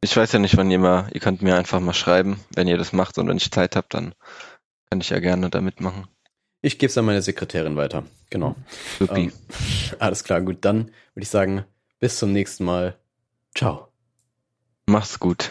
ich weiß ja nicht, wann ihr mal, ihr könnt mir einfach mal schreiben, wenn ihr das macht und wenn ich Zeit habt, dann kann ich ja gerne da mitmachen. Ich gebe es an meine Sekretärin weiter. Genau. Ähm, alles klar, gut. Dann würde ich sagen, bis zum nächsten Mal. Ciao. Mach's gut.